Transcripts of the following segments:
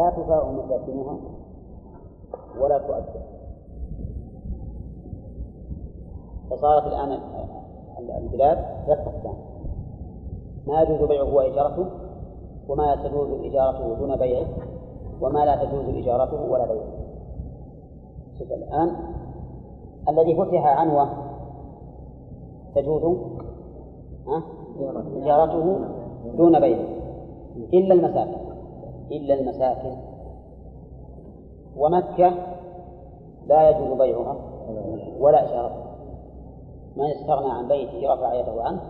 لا تباع مساكنها ولا تؤدى. فصارت الآن البلاد ثلاث أقسام ما يجوز بيعه وإجارته وما تجوز إجارته دون بيعه وما لا تجوز إجارته ولا بيعه. شوف الآن الذي فتح عنوة تجوز إجارته دون بيعه. إلا المساكن إلا المساكن. ومكة لا يجوز بيعها ولا إجارتها من استغنى عن بيته رفع يده عنه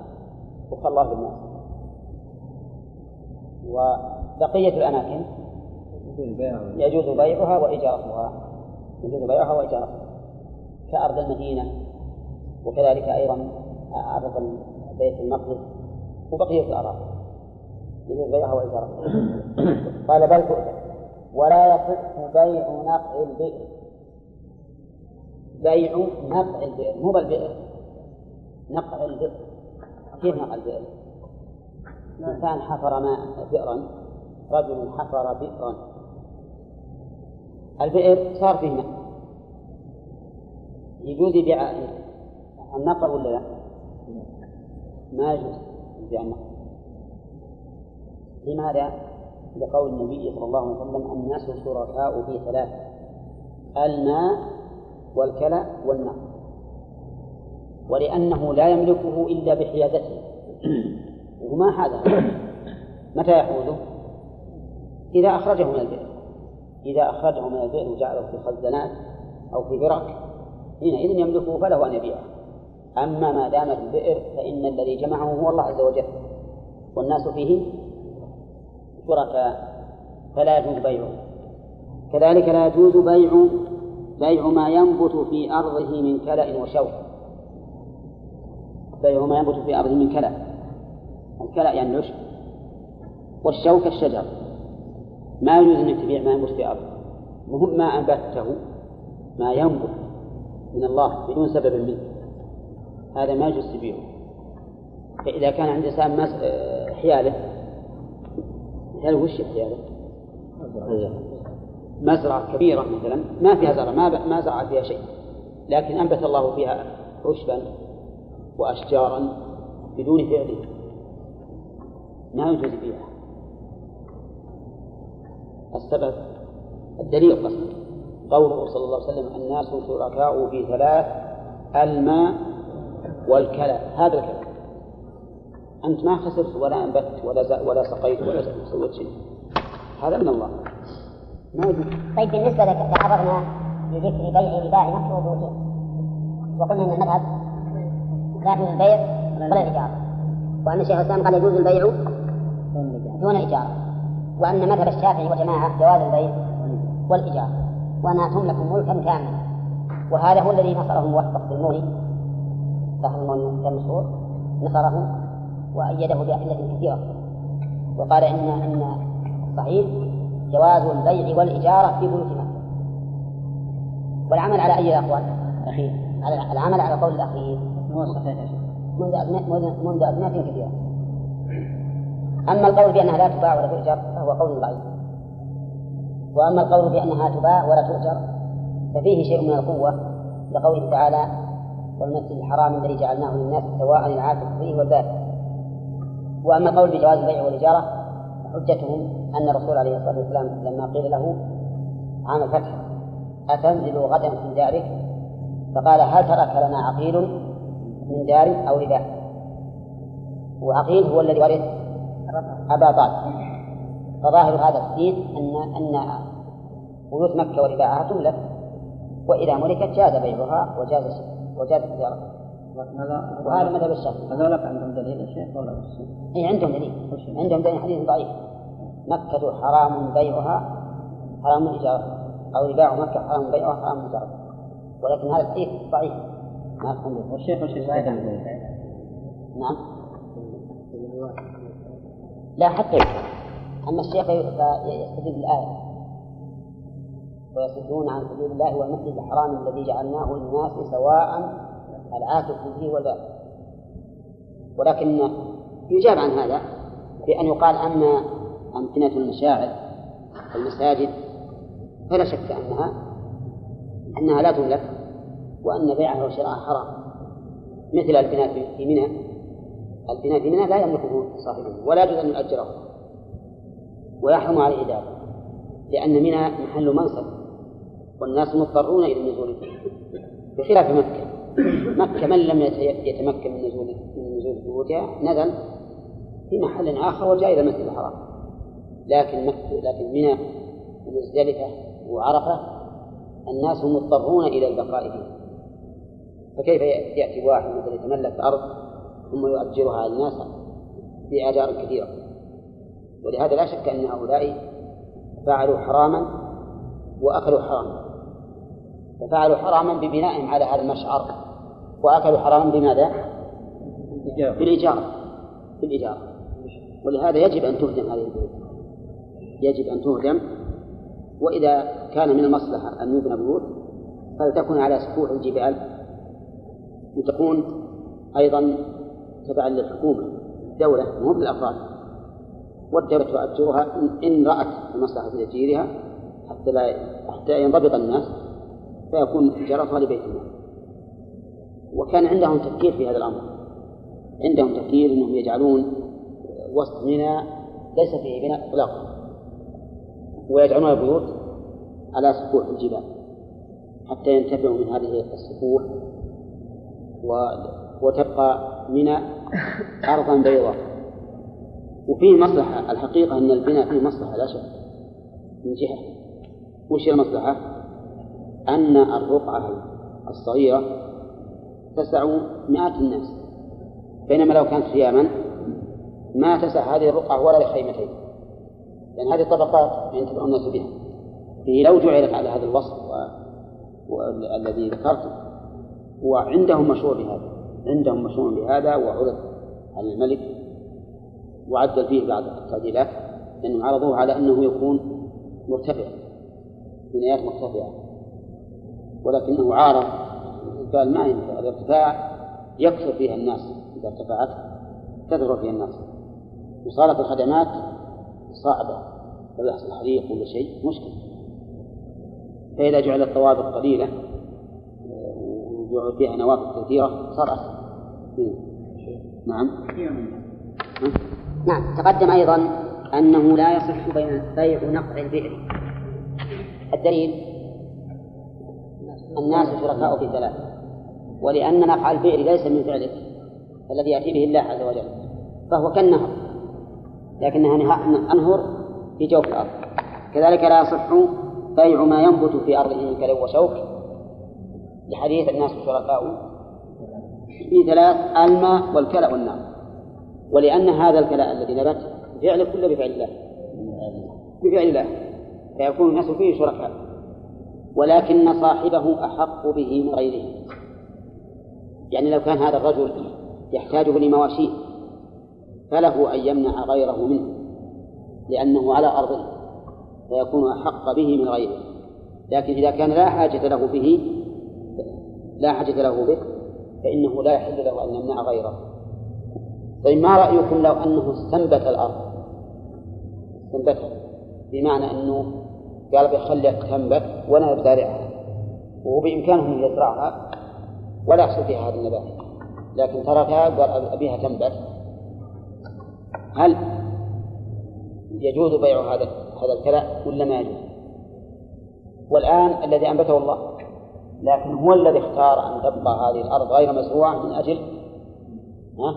الله بالناس. وبقية الأماكن يجوز بيعها وإجارتها يجوز بيعها وإجارتها كأرض المدينة وكذلك أيضا أرض بيت المقدس وبقية الأراضي. يجوز بيعها وإجارتها قال بل ولا يصح بيع نقع البئر. بيع نقع البئر مو بالبئر نقع البئر. كيف نقع البئر؟ إنسان حفر ماء بئرا رجل حفر بئرا. البئر صار فيه ماء يجوز يبيع النقع ولا لا؟ ما يجوز يبيع النقع لماذا؟ لقول النبي صلى الله عليه وسلم الناس شركاء في ثلاث الماء والكلى والنقع ولأنه لا يملكه إلا بحيازته وما هذا. متى يحوزه؟ إذا أخرجه من البئر. إذا أخرجه من البئر وجعله في خزانات أو في برك حينئذ يملكه فله أن يبيعه. أما ما دام في البئر فإن الذي جمعه هو الله عز وجل. والناس فيه شركاء فلا يجوز بيعه. كذلك لا يجوز بيع بيع ما ينبت في أرضه من كلأ وشوك. بيع ما ينبت في أرضه من كلأ الكلأ يعني العشب. والشوك الشجر. ما يجوز أنك تبيع ما ينبت في أرضه. مهم ما أنبته ما ينبت من الله بدون سبب منه. هذا ما يجوز تبيعه. فإذا كان عند إنسان حياله هل وش حياله؟ مزرعة كبيرة مثلا ما فيها زرع ما ما زرع فيها شيء. لكن أنبت الله فيها عشبا وأشجارا بدون فعله ما يجوز بيعها السبب الدليل قصد قوله صلى الله عليه وسلم الناس شركاء في ثلاث الماء والكلى. هذا الكلام أنت ما خسرت ولا أنبت ولا ولا سقيت ولا سويت شيء. هذا من الله. ما يجوز طيب بالنسبة لك تعرضنا لذكر بيع رباع نفسه وقلنا أن المذهب لا يجوز البيع ولا الإيجار وأن الشيخ الإسلام قال يجوز البيع دون الإيجار وأن مذهب الشافعي وجماعة جواز البيع والإيجار وأنها تملك ملكا كاملا. وهذا هو الذي نصره الموفق بالمولي. صاحب المولي نصره وأيده بأدلة كثيرة وقال إن إن الصحيح جواز البيع والإجارة في بيوت مكة. والعمل على أي الأقوال؟ الأخير على العمل على قول الأخير صحيح منذ منذ أزمنة كثيرة. أما القول بأنها لا تباع ولا تؤجر فهو قول ضعيف. وأما القول بأنها تباع ولا تؤجر ففيه شيء من القوة لقوله تعالى والمسجد الحرام الذي جعلناه للناس سواء العاكف فيه والباب وأما القول بجواز البيع والإجارة حجتهم أن الرسول عليه الصلاة والسلام لما قيل له عام الفتح أتنزل غدا في دارك؟ فقال هل ترك لنا عقيل من دار أو رداء وعقيل هو الذي ورث أبا طالب. فظاهر هذا الحديث أن أن بيوت مكة ورباعها تملك وإذا ملكت جاز بيعها وجاز وجاز تجارتها. وهذا مذهب الشافعي. هذولك عندهم دليل يا شيخ ولا؟ اي عندهم دليل. عندهم دليل حديث ضعيف. مكة حرام بيعها حرام إجارتها أو رباع مكة حرام بيعها حرام إجارتها ولكن هذا الحديث ضعيف. ما يفهم به والشيخ وش نعم. لا حتى أما الشيخ يستدل بالآية. ويصدون عن سبيل الله والمسجد الحرام الذي جعلناه للناس سواء العاكف فيه والباب ولكن يجاب عن هذا بأن يقال أما أمكنة المشاعر المساجد فلا شك أنها أنها لا تملك وأن بيعها وشراءها حرام. مثل البناء في منى. البناء في منى لا يملكه صاحبه ولا يجوز أن يؤجره ويحرم عليه ذلك لأن منى محل منصب والناس مضطرون إلى النزول بخلاف مكة. مكة من لم يتمكن من نزول من نزول بيوتها نزل في محل آخر وجاء إلى المسجد الحرام. لكن مكة لكن منى ومزدلفة وعرفة الناس مضطرون إلى البقاء فيها. فكيف يأتي واحد مثلا يتملك أرض ثم يؤجرها على الناس بآجار كثيرة؟ ولهذا لا شك أن هؤلاء فعلوا حراما وأكلوا حراما. ففعلوا حراما ببنائهم على هذا المشعر. وأكلوا حراما بماذا؟ بالإجارة بالإجارة ولهذا يجب أن تهدم هذه البيوت. يجب أن تهدم. وإذا كان من المصلحة أن يبنى بيوت فلتكن على سفوح الجبال. وتكون أيضا تبعا للحكومة. الدولة مو بالأفراد. والدولة تؤجرها إن رأت مصلحة تأجيرها حتى لا حتى ينضبط الناس. فيكون إجارتها لبيت المال وكان عندهم تفكير في هذا الأمر. عندهم تفكير أنهم يجعلون وسط منى ليس فيه بناء إطلاقا. ويجعلون البيوت على سفوح الجبال حتى ينتفعوا من هذه السفوح وتبقى منى أرضا بيضاء. وفيه مصلحة الحقيقة أن البناء فيه مصلحة لا شك. من جهة. وش المصلحة؟ أن الرقعة الصغيرة تسع مئات الناس بينما لو كانت خياما ما تسع هذه الرقعة ولا لخيمتين لأن هذه طبقات ينتفع الناس بها. هي لو جعلت على هذا الوصف الذي ذكرته وعندهم مشروع بهذا عندهم مشروع بهذا وعرض على الملك وعدل فيه بعض التعديلات لأنهم عرضوه على أنه يكون مرتفع بنايات مرتفعة. ولكنه عارض. قال ما ينفع الارتفاع يكثر فيها الناس إذا ارتفعت كثر فيها الناس. وصارت الخدمات صعبة لو يحصل حريق ولا شيء مشكلة. فإذا جعلت الطوابق قليلة وجعل فيها نوافذ كثيرة صار أسهل نعم. نعم. تقدم أيضا أنه لا يصح بيع نقع البئر. الدليل الناس شركاء في ثلاث. ولأن نقع البئر ليس من فعلك الذي يأتي به الله عز وجل فهو كالنهر لكنها أنهر في جوف الأرض. كذلك لا يصح بيع ما ينبت في أرضه من كلو وشوك. لحديث الناس شركاء في ثلاث الماء والكلى والنار. ولأن هذا الكلى الذي نبت فعل كله بفعل الله. بفعل الله. فيكون الناس فيه شركاء. ولكن صاحبه أحق به من غيره. يعني لو كان هذا الرجل يحتاجه لمواشيه فله أن يمنع غيره منه لأنه على أرضه فيكون أحق به من غيره. لكن إذا كان لا حاجة له به لا حاجة له به فإنه لا يحل له أن يمنع غيره. طيب ما رأيكم لو أنه استنبت الأرض؟ استنبتها بمعنى أنه قال بخليها تنبت وأنا بزارعها وهو بإمكانه أن يزرعها ولا يحصل فيها هذا النبات لكن تركها قال أبيها تنبت هل يجوز بيع هذا هذا الكلى ولا ما يجوز؟ والآن الذي أنبته الله لكن هو الذي اختار أن تبقى هذه الأرض غير مزروعة من أجل ها؟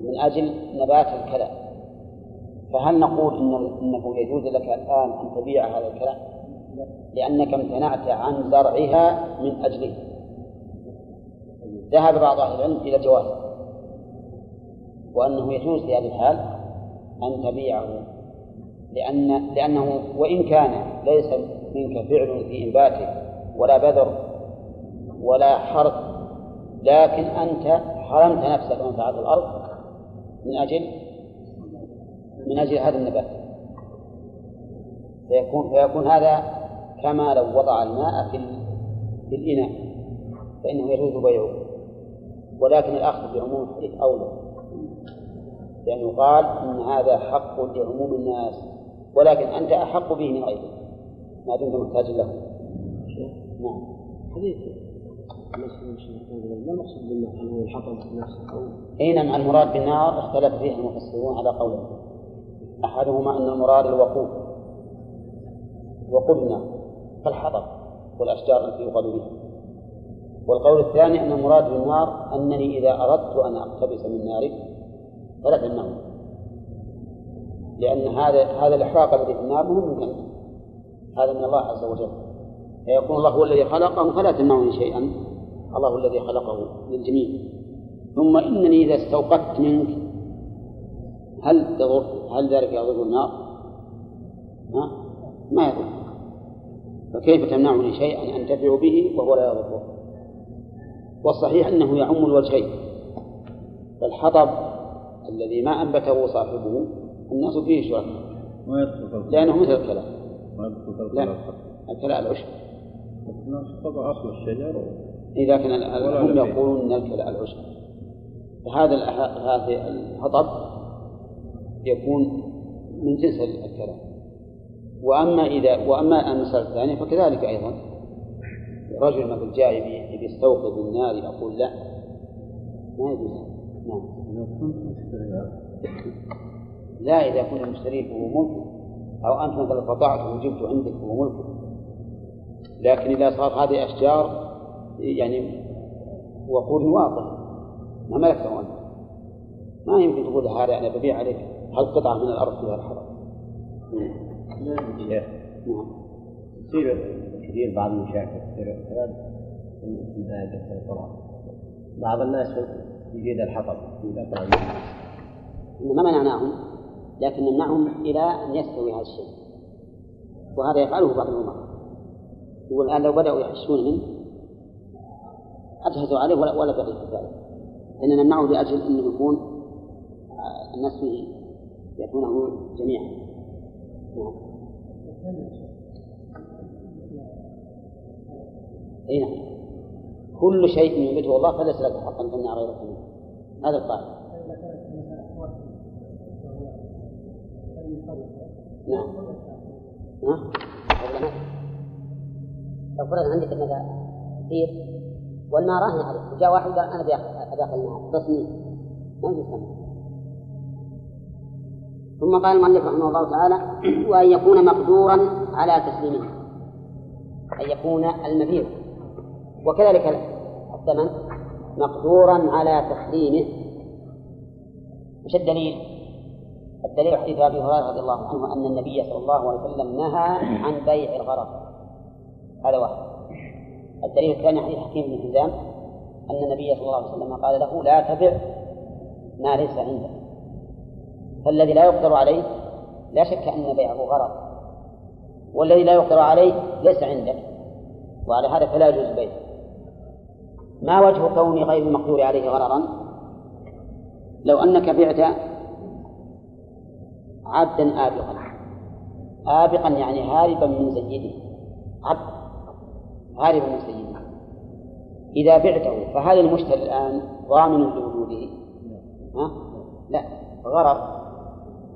من أجل نبات الكلى فهل نقول إن إنه يجوز لك الآن أن تبيع هذا الكلى لأنك امتنعت عن زرعها من أجله ذهب بعض أهل العلم إلى الجواز وأنه يجوز في هذه الحال أن تبيعه. لأن لأنه وإن كان ليس منك فعل في إنباته ولا بذر ولا حرث لكن أنت حرمت نفسك منفعة الأرض من أجل من أجل هذا النبات. فيكون فيكون هذا كما لو وضع الماء في في الإناء فإنه يجوز بيعه. ولكن الأخذ بعموم الحديث أولى. لأنه قال إن هذا حق لعموم الناس ولكن أنت أحق به من غيرك ما دمت محتاجا له. نعم. حديث. ما المقصود بالنار؟ هل هو الحطب نفسه أو أي نعم المراد بالنار اختلف فيه المفسرون على قولين أحدهما أن المراد الوقود. وقود النار كالحطب والأشجار التي يوقد بها. والقول الثاني أن المراد بالنار أنني إذا أردت أن أقتبس من نارك فلا تمنعني لأن هذا هذا الإحراق الذي في النار مهم منك هذا من الله عز وجل. فيكون الله هو الذي خلقه فلا تمنعني شيئا. الله الذي خلقه للجميع. ثم إنني إذا استوقدت منك هل تضر هل ذلك يضر النار؟ ها؟ ما يضر فكيف تمنعني شيئا أنتفع به وهو لا يضره والصحيح أنه يعم الوجهين. فالحطب الذي ما أنبته صاحبه الناس فيه شركاء لأنه مثل الكلام. لا. الكلام. العشب أصل الشجر. إذا كان هم يقولون أن الكلى العشب فهذا هذا الحطب يكون من جنس الكلام وأما إذا وأما المسألة الثانية فكذلك أيضا. رجل ما جاء يستوقظ النار يقول لا. ما يجوز. نعم. لا إذا كنت مشتريه فهو ملك. أو أنت مثلا قطعته وجبته عندك فهو ملك. لكن إذا صارت هذه أشجار يعني وقود واضح. ما ملكته أنت. ما يمكن تقول هذا أنا ببيع عليك. هل قطعة من الأرض فيها الحرام نعم. تصير كثير. بعض المشاكل تصير في القرآن بعض الناس يجيد الحطب ما منعناهم لكن نمنعهم إلى أن يستوي هذا الشيء. وهذا يفعله بعض الأمراء. يقول الآن لو بدأوا يحسون منه أجهزوا عليه ولا ولا بقي في ذلك. إننا نمنعه لأجل أنه يكون الناس فيه يأتونه جميعا. نعم. أي نعم. كل شيء ينبته الله فليس لك حقا تمنع غيره منه. هذا القاعدة. نعم. نعم. لو فرض عندك انك كثير. والنار راهنه عليك. وجاء واحد قال أنا ابي النار. تصنيف. ما يجوز ثم قال المؤلف رحمه الله تعالى وأن يكون مقدورا على تسليمه. أن يكون المبيع. وكذلك الثمن مقدورا على تسليمه. وش الدليل؟ الدليل حديث أبي هريرة رضي الله عنه أن النبي صلى الله عليه وسلم نهى عن بيع الغرض. هذا واحد. الدليل الثاني حديث حكيم بن حزام أن النبي صلى الله عليه وسلم قال له لا تبع ما ليس عندك. فالذي لا يقدر عليه لا شك أن بيعه غرض والذي لا يقدر عليه ليس عندك وعلى هذا فلا يجوز البيع ما وجه كون غير المقدور عليه غررا لو أنك بعت عبدا آبقا آبقا يعني هاربا من سيده عبد هاربا من سيده إذا بعته فهل المشتري الآن ضامن لوجوده؟ ها؟ لا غرر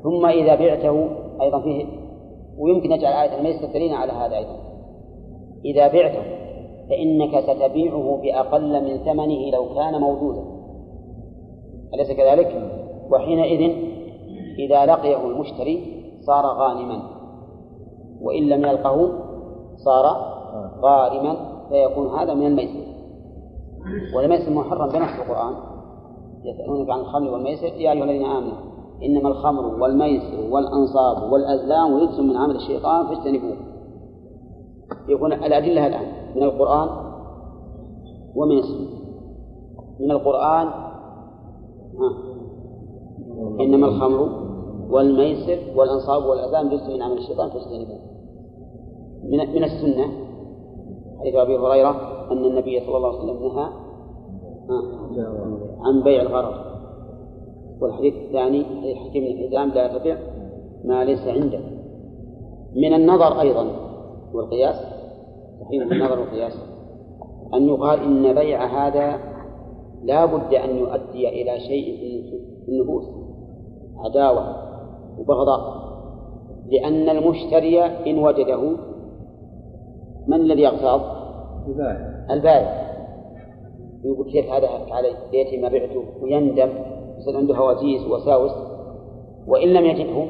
ثم إذا بعته أيضا فيه ويمكن نجعل آية الميسر دليلا على هذا أيضا. إذا بعته فإنك ستبيعه بأقل من ثمنه لو كان موجودا. أليس كذلك؟ وحينئذ إذا لقيه المشتري صار غانما. وإن لم يلقه صار غارما فيكون هذا من الميسر. والميسر محرم بنص القرآن. يسألونك عن الخمر والميسر يا أيها الذين آمنوا إنما الخمر والميسر والأنصاب والأزلام رجس من عمل الشيطان فاجتنبوه. يكون الأدلة الآن من القرآن ومن السنة. من القرآن. إنما الخمر والميسر والأنصاب والأذان جزء من عمل الشيطان فاجتنبوه. من من السنة حديث أبي هريرة أن النبي صلى الله عليه وسلم نهى عن بيع الغرر والحديث الثاني حكيم بن حزام لا تبع ما ليس عندك من النظر أيضا والقياس صحيح النظر والقياس أن يقال إن بيع هذا لا بد أن يؤدي إلى شيء في النفوس عداوة وبغضاء لأن المشتري إن وجده من الذي يغتاظ؟ البائع. البائع. يقول كيف هذا علي؟ بيتي ما بعته ويندم. يصير عنده هواجيس ووساوس وإن لم يجده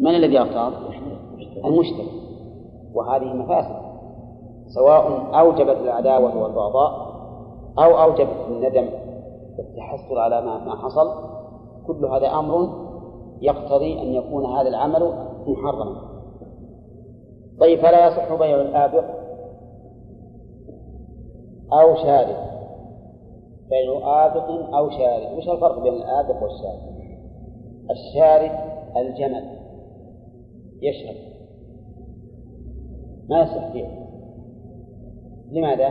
من الذي يغتاظ؟ المشتري. وهذه مفاسد سواء أوجبت العداوة والبغضاء أو أوجبت الندم والتحسر على ما حصل كل هذا أمر يقتضي أن يكون هذا العمل محرما. طيب فلا يصح بيع الآبق أو شارد بيع آبق أو شارد. وش الفرق بين الآبق والشارد؟ الشارد الجمل. يشرب. ما يصح بيعه لماذا؟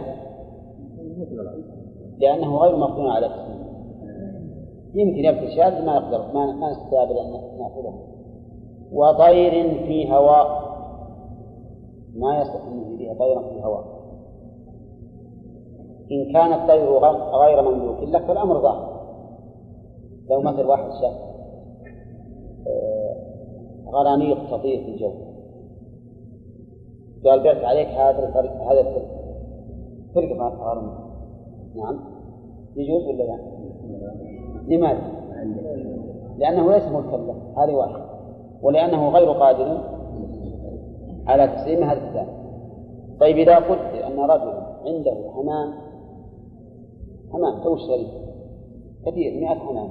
لأنه غير مقدور على تسليمه يمكن يبكي شاذ ما يقدر ما ما نستقبل أن نأخذه. وطير في هواء. ما يصح أن يجري طيرا في هواء. إن كان الطير غير مملوك لك فالأمر ظاهر. لو مثل واحد شاف آه، غرانيق تطير في الجو. قال بعت عليك هذا الطريق هذا الطريق فرق غرانيق نعم. يجوز ولا لا؟ لماذا؟ لأنه ليس ملكا له. هذه واحدة. ولأنه غير قادر على تسليم هذا الثاني طيب إذا قلت أن رجلا عنده حمام حمام تو اشتري كثير مئة حمام.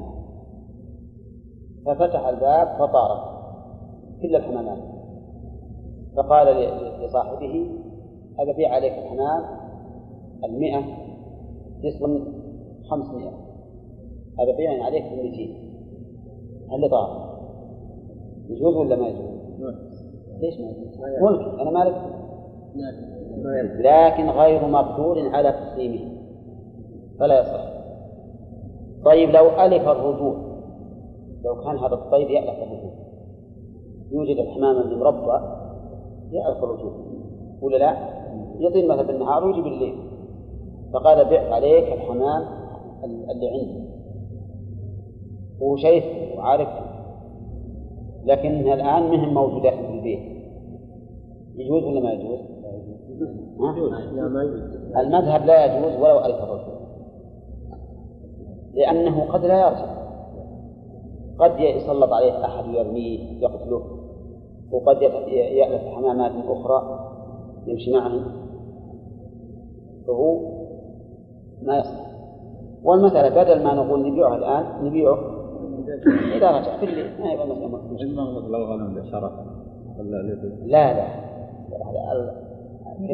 ففتح الباب فطارت كل الحمامات. فقال لصاحبه أبيع عليك الحمام المئة جسم خمسمائة هذا بيع عليك 200 هل طار يجوز ولا ما يجوز؟ ليش ما يجوز؟ ملك أنا مالك. لكن غير مقدور على تسليمه. فلا يصح. طيب لو ألف الرجوع لو كان هذا الطير يألف الرجوع. يوجد الحمام المربى يألف الرجوع. ولا لا؟ يطير مثلا بالنهار ويجي بالليل. فقال بع عليك الحمام اللي عندي. هو شيء عارف لكنها الآن مهم موجودة في البيت. يجوز ولا ما يجوز؟ المذهب لا يجوز ولو ألف الرجل لأنه قد لا يرجع قد يسلط عليه أحد يرميه يقتله. وقد يألف حمامات أخرى يمشي معه. فهو ما يصلح. والمثل بدل ما نقول نبيعه الآن نبيعه. إذا رجع في الليل ما يبقى مثل ما مثل الغنم شرف ولا لا لا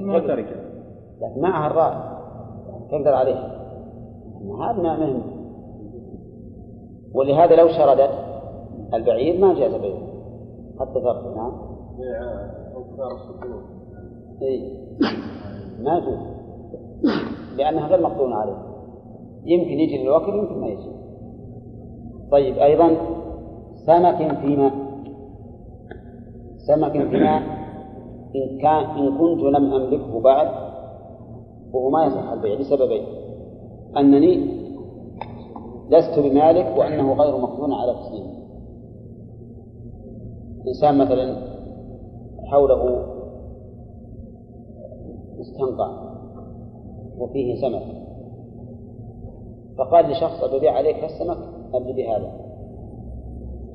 ما تركه. لكن معها الراعي تقدر عليه. هذا ما مهم ولهذا لو شردت البعير ما جاز بيعه حتى ترك نعم. اي ما يجوز لأنها غير مقدور عليه. يمكن يجي للوكل يمكن ما يجي. طيب أيضا سمك في ماء سمك في ماء إن كان إن كنت لم أملكه بعد وهو ما يصح البيع لسببين أنني لست بمالك وأنه غير مقدور على تسليمه. إنسان مثلا حوله مستنقع وفيه سمك. فقال لشخص ببيع عليك السمك؟ أبدي بهذا.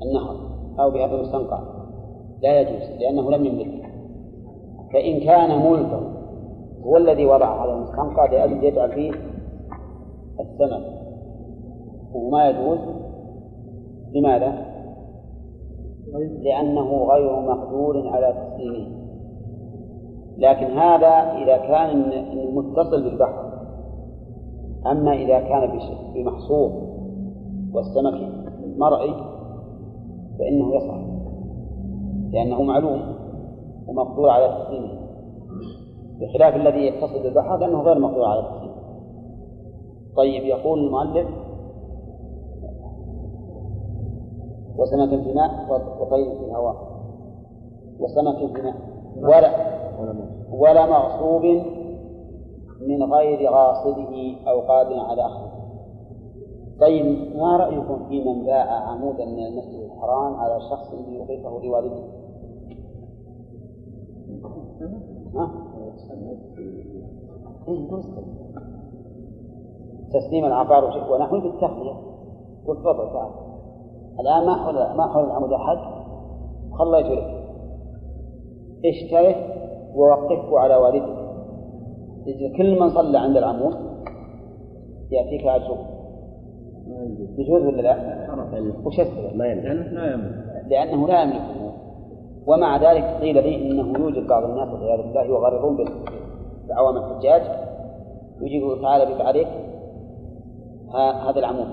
النهر. أو بهذا المستنقع. لا يجوز لأنه لم يملكه فإن كان ملكه هو الذي وضع على المستنقع لأجل يجعل فيه السمك. وما يجوز. لماذا؟ لأنه غير مقدور على تسليمه. لكن هذا إذا كان متصل بالبحر. أما إذا كان بمحصور والسمك مرئي فإنه يصح. لأنه معلوم ومقدور على تسليمه. بخلاف الذي يتصل بالبحر لأنه غير مقدور على تسليمه. طيب يقول المؤلف وسمك في ماء وطير في الهواء. وسمك في ماء ولا ولا مغصوب من غير غاصبه أو قادر على أخذه. طيب ما رأيكم في من باع عمودا من المسجد الحرام على شخص ليضيفه لوالده؟ ها؟ تسليم العقار ونحو بالتخلية قل تفضل تعال. الآن ما حول ما حول العمود أحد. خليته لك اشتره ووقفه على والده. كل من صلى عند العمود يأتيك أجره يجوز ولا لا؟ وش السبب؟ ما يملك. لا يملك. لأنه لا يملكه ومع ذلك قيل لي إنه يوجد بعض الناس والعياذ بالله يغررون بعوام الحجاج. ويجي يقول تعالى بك عليك هذا العمود.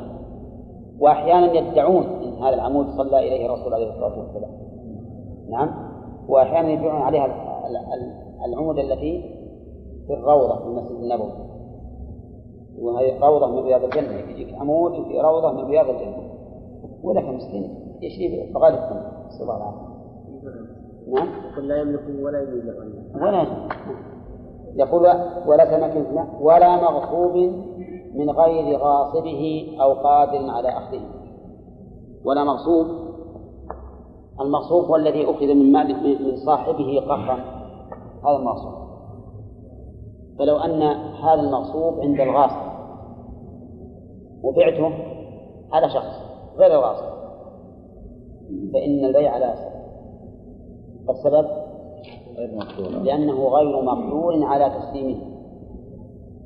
وأحيانا يدعون هذا العمود صلى إليه الرسول عليه الصلاة والسلام. نعم. وأحيانا يبيعون عليها العمود التي في الروضة في المسجد النبوي. وهي روضة من رياض الجنة. يجيك عمود في روضة من رياض الجنة. ولك مسكين يشيب فغالب نسأل الله العافية. نعم. يقول لا يملك ولا يملك ولا يقول ولا تمكن ولا مغصوب من غير غاصبه أو قادر على أخذه. ولا مغصوب. المغصوب هو الذي أخذ من مال من صاحبه قهرا. هذا المغصوب. فلو أن هذا المغصوب عند الغاصب وبعته على شخص غير الغاصب. فإن البيع لا يصح السبب؟ لأنه غير مقدور على تسليمه.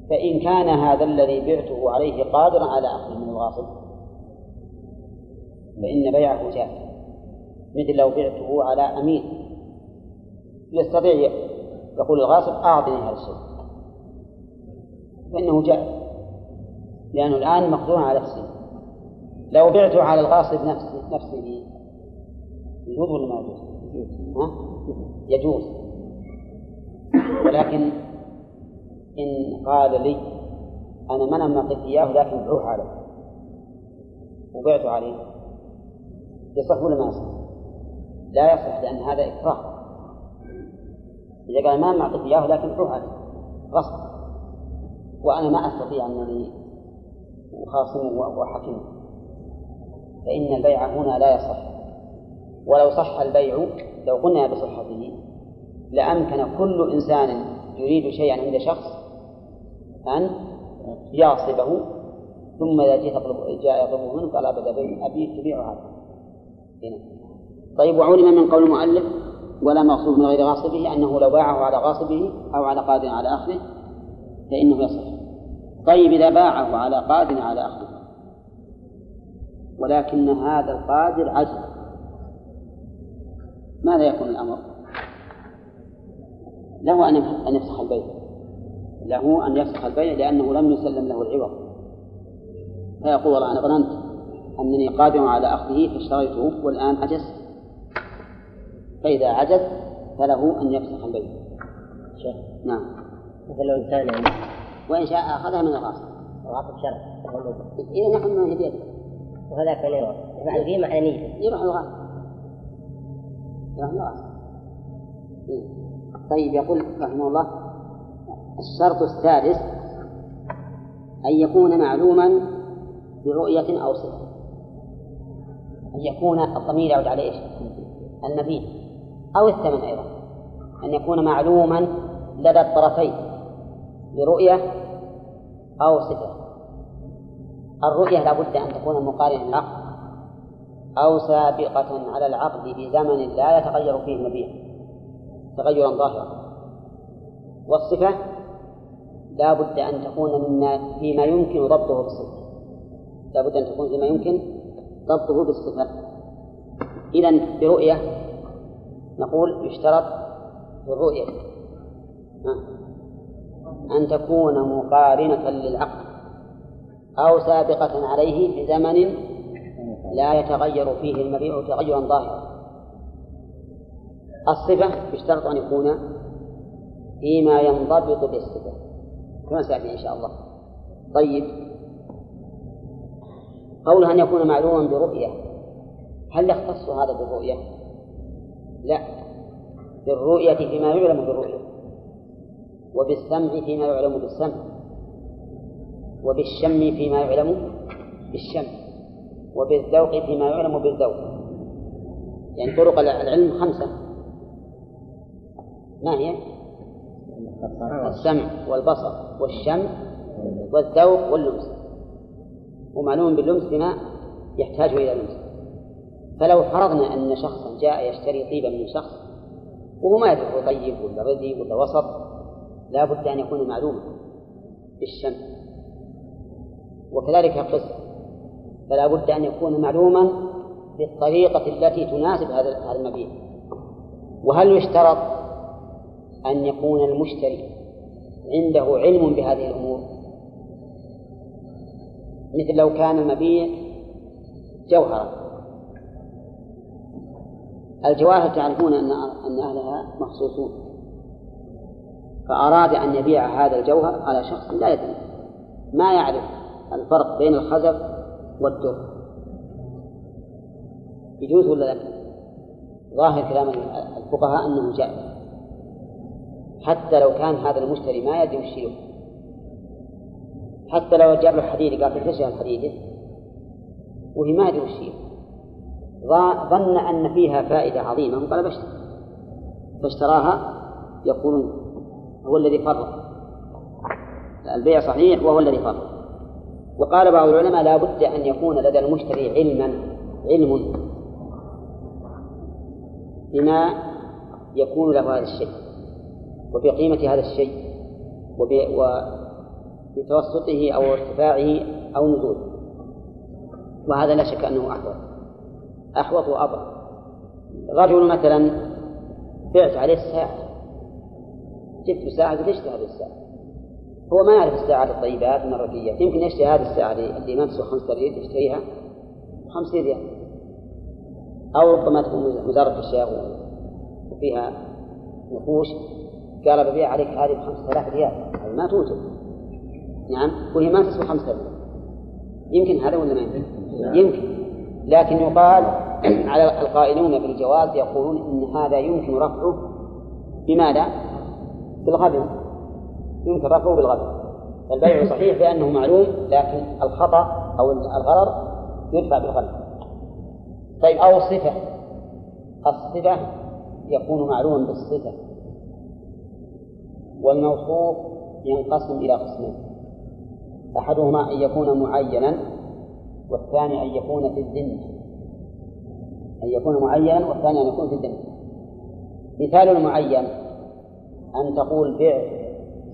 فإن كان هذا الذي بعته عليه قادرا على أخذه من الغاصب فإن بيعه جائز مثل لو بعته على أمين. يستطيع يقول الغاصب أعطني هذا الشيء. فإنه جائز لأنه الآن مقدور على تسليمه لو بعته على الغاصب نفسه نفسه يجوز ولا ما يجوز؟ يجوز. ولكن إن قال لي أنا ما نعطيك إياه لكن بروح عليه. وبعت عليه. يصح ولا ما يصح؟ لا يصح لأن هذا إكراه. إذا قال ما نعطيك إياه لكن بروح عليه غصب. وأنا ما أستطيع أنني أخاصمه وأحكمه. فإن البيع هنا لا يصح. ولو صح البيع لو قلنا بصحته لأمكن كل إنسان يريد شيئا عند شخص أن يعصبه ثم إذا جاء يطلب جاء يطلبه منه قال أبدا أبي تبيع هذا. طيب وعلم من قول المؤلف ولا مغصوب من غير غاصبه أنه لو باعه على غاصبه أو على قادر على أخذه فإنه يصح. طيب إذا باعه على قادر على أخذه ولكن هذا القادر عجز ماذا يكون الأمر؟ له أن أن يفسخ البيع. له أن يفسخ البيع لأنه لم يسلم له العوض. فيقول أنا ظننت أنني قادر على أخذه فاشتريته والآن عجز. فإذا عجز فله أن يفسخ البيع. شيخ. نعم. مثل لو إنسان يعني وإن شاء أخذها من الغاصب الغاصب شرع إذا نحن ما هي بيده وهذاك يروح. يفعل القيمة على نيته يروح الغاصب رحمه الله طيب يقول رحمه الله الشرط السادس أن يكون معلوما برؤية أو صفة. أن يكون الضمير يعود على إيش؟ المبيت أو الثمن أيضا. أن يكون معلوما لدى الطرفين. برؤية أو صفة. الرؤية لابد أن تكون مقارنة للعقل. أو سابقة على العقد بزمن لا يتغير فيه المبيع. تغيرا ظاهرا. والصفة لا بد أن تكون مما فيما يمكن ضبطه بالصفة. لا بد أن تكون فيما يمكن ضبطه بالصفة إذا برؤية نقول يشترط في الرؤية أن تكون مقارنة للعقد أو سابقة عليه بزمن لا يتغير فيه المبيع تغيرا ظاهرا. الصفة يشترط أن يكون فيما ينضبط بالصفة. كما سيأتي إن شاء الله. طيب. قوله أن يكون معلوما برؤية. هل يختص هذا بالرؤية؟ لا. بالرؤية فيما يعلم بالرؤية. وبالسمع فيما يعلم بالسمع. وبالشم فيما يعلم بالشم. وبالذوق فيما يعلم بالذوق. يعني طرق العلم خمسة. ما هي؟ السمع والبصر والشم والذوق واللمس. ومعلوم باللمس بما يحتاج إلى لمس. فلو فرضنا أن شخصا جاء يشتري طيبا من شخص وهو ما يدري هو طيب ولا ردي ولا وسط لا بد أن يكون معلوما بالشم وكذلك القسم فلا بد أن يكون معلوما بالطريقة التي تناسب هذا هذا المبيع. وهل يشترط أن يكون المشتري عنده علم بهذه الأمور؟ مثل لو كان المبيع جوهرا. الجواهر تعرفون أن أن أهلها مخصوصون. فأراد أن يبيع هذا الجوهر على شخص لا يدري. ما يعرف الفرق بين الخزف والدر يجوز ولا لا؟ ظاهر كلام الفقهاء أنه جائز. حتى لو كان هذا المشتري ما يدري وش حتى لو جاب له حديد قال تشتري الحديد وهي ما يدري وش ظن أن فيها فائدة عظيمة قال بشتري فاشتراها يقول هو الذي فرط البيع صحيح وهو الذي فرط وقال بعض العلماء لا بد أن يكون لدى المشتري علما علم بما يكون له هذا الشيء وفي قيمة هذا الشيء وبتوسطه أو ارتفاعه أو نزوله. وهذا لا شك أنه أحوط. أحوط وأبرع رجل مثلا بعت عليه الساعة. جبت ساعة اشتري هذه الساعة؟ هو ما يعرف الساعات الطيبات من الرديات يمكن يشتري هذه الساعة اللي ما تسوى خمسة ريال يشتريها خمسين ريال أو ربما تكون مزارة الشيخ وفيها نقوش قال ببيع عليك هذه بخمسة آلاف ريال. هذه ما توجد. نعم. وهي ما تسوى خمسة ريال يمكن هذا ولا ما يمكن؟ يمكن. لكن يقال على القائلون بالجواز يقولون إن هذا يمكن رفعه بماذا؟ بالغبن يمكن رفعه بالغبن البيع صحيح بأنه معلوم لكن الخطأ أو الغرر يدفع بالغبن طيب أو صفة الصفة يكون معلوما بالصفة. والموصوف ينقسم إلى قسمين. أحدهما أن يكون معينا والثاني أن يكون في الذمة. أن يكون معينا والثاني أن يكون في الذمة. مثال المعين أن تقول بعت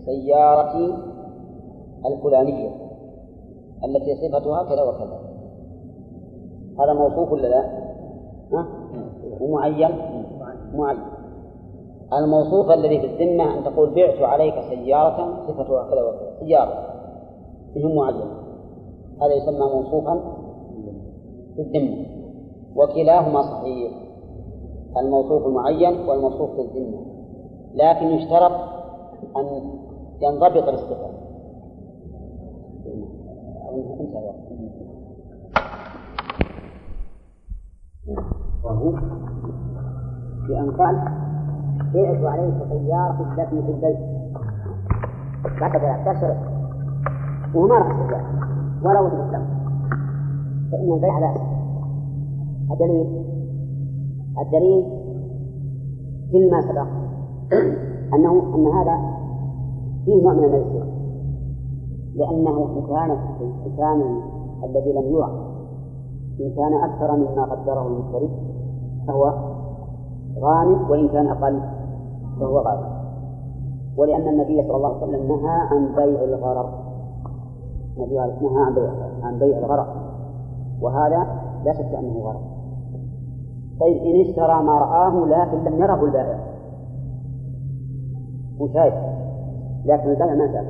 سيارتي الفلانية التي صفتها كذا وكذا. هذا موصوف ولا لا؟ ها؟ ومعين؟ معين. الموصوف الذي في الذمة أن تقول بعت عليك سيارة صفتها كذا وكذا. سيارة. بهم معين هذا يسمى موصوفا في الذمة وكلاهما صحيح. الموصوف المعين والموصوف في الذمة لكن يشترط أن ينضبط الاصطفاء وهو بأن قال بعت عليك سيارة التي في البيت. بعد ذلك تشرب وهو ما راح السيارة ولا وجد الدم فإن البيع لا. الدليل. الدليل فيما سبق. أنه أن هذا فيه نوع من الميسر لأنه إن كان إن كان الذي لم يوعى إن كان أكثر مما قدره المشتري فهو غانم وإن كان أقل فهو غالب. ولأن النبي صلى الله عليه وسلم نهى عن بيع الغرر. نهى عن بيع عن بيع الغرر وهذا لا شك أنه غرر طيب إن اشترى ما رآه لكن لم يره البائع. وشايف لكن البائع ما شاف.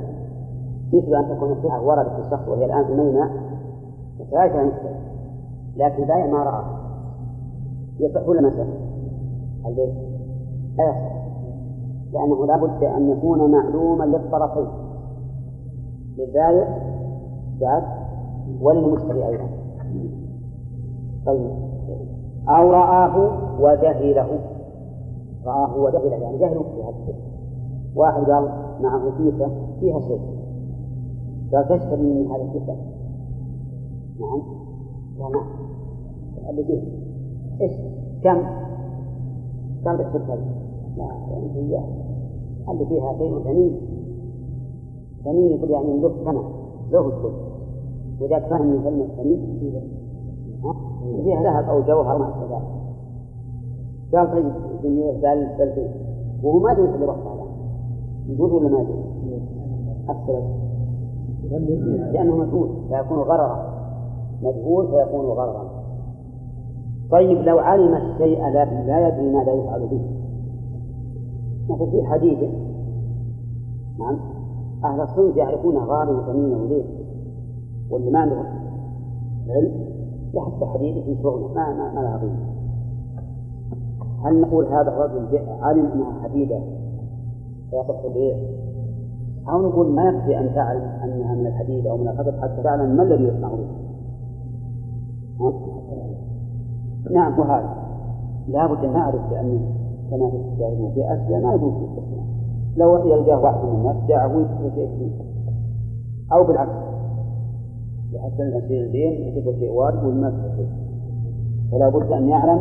مثل أن تكون السلعة وردت الشخص وهي الآن في الميناء وشايفها مشتري لكن البائع ما رآه. يصح ولا ما يصح؟ البيت لا يصح. لأنه لا بد أن يكون معلوما للطرفين. للبائع بعد وللمشتري أيضا. طيب. أو رآه وجهله. رآه وجهله يعني جهله في هذا الشيء. واحد قال معه كيسة فيها شيء. قال تشتري من هذا الكيسة. نعم. لا نعم اللي فيه. إيش؟ كم؟ كم تحسب لا يعني هي اللي فيها شيء ثمين ثمين يقول يعني له ثمن له الكل وإذا من كلمة ثمين فيها ذهب أو جوهر ما أشبه ذلك. قال طيب بل بل فيه. وهو ما يدري في الوقت هذا يجوز ولا ما يجوز؟ أكثر. لأنه مجهول فيكون غررا. مجهول فيكون غررا. طيب لو علم الشيء لكن لا يدري ماذا يفعل به. مثل في حديد نعم. أهل الصنف يعرفون غالي وثمينه وليه واللي ما عنده علم يحط حديد في شغله. ما ما, ما لها قيمة. هل نقول هذا الرجل علم أنها حديدة؟ فيصح البيع أو نقول ما يكفي أن تعلم أنها من الحديد أو من الخبز حتى تعلم ما الذي يصنع به نعم وهذا. لابد أن نعرف بأن كما تشاهدون في أشياء ما يجوز لو يلقاه واحد من الناس دعه ويكفي أو بالعكس. لحسن الأشياء الدين يجب شيء واجب والناس فلا بد أن يعلم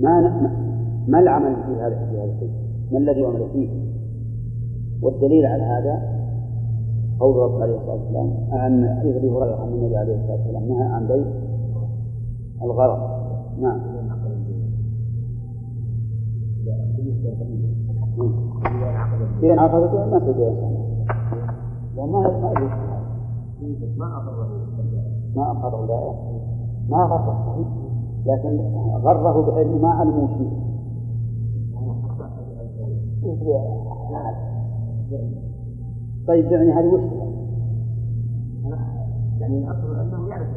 ما ما العمل في هذا في هذا الشيء. ما الذي يعمل فيه. والدليل على هذا قول رب عليه الصلاة والسلام عن حديث أبي هريرة عن النبي عليه الصلاة والسلام نهى عن بيع الغرض. نعم. إذا انعقدت ما تبيع؟ لأن ما ما أقره ما أقره البائع ما غره. لكن غره بحيث ما علموا شيء. طيب يعني هذه مشكلة. يعني الأصل أنه يعرف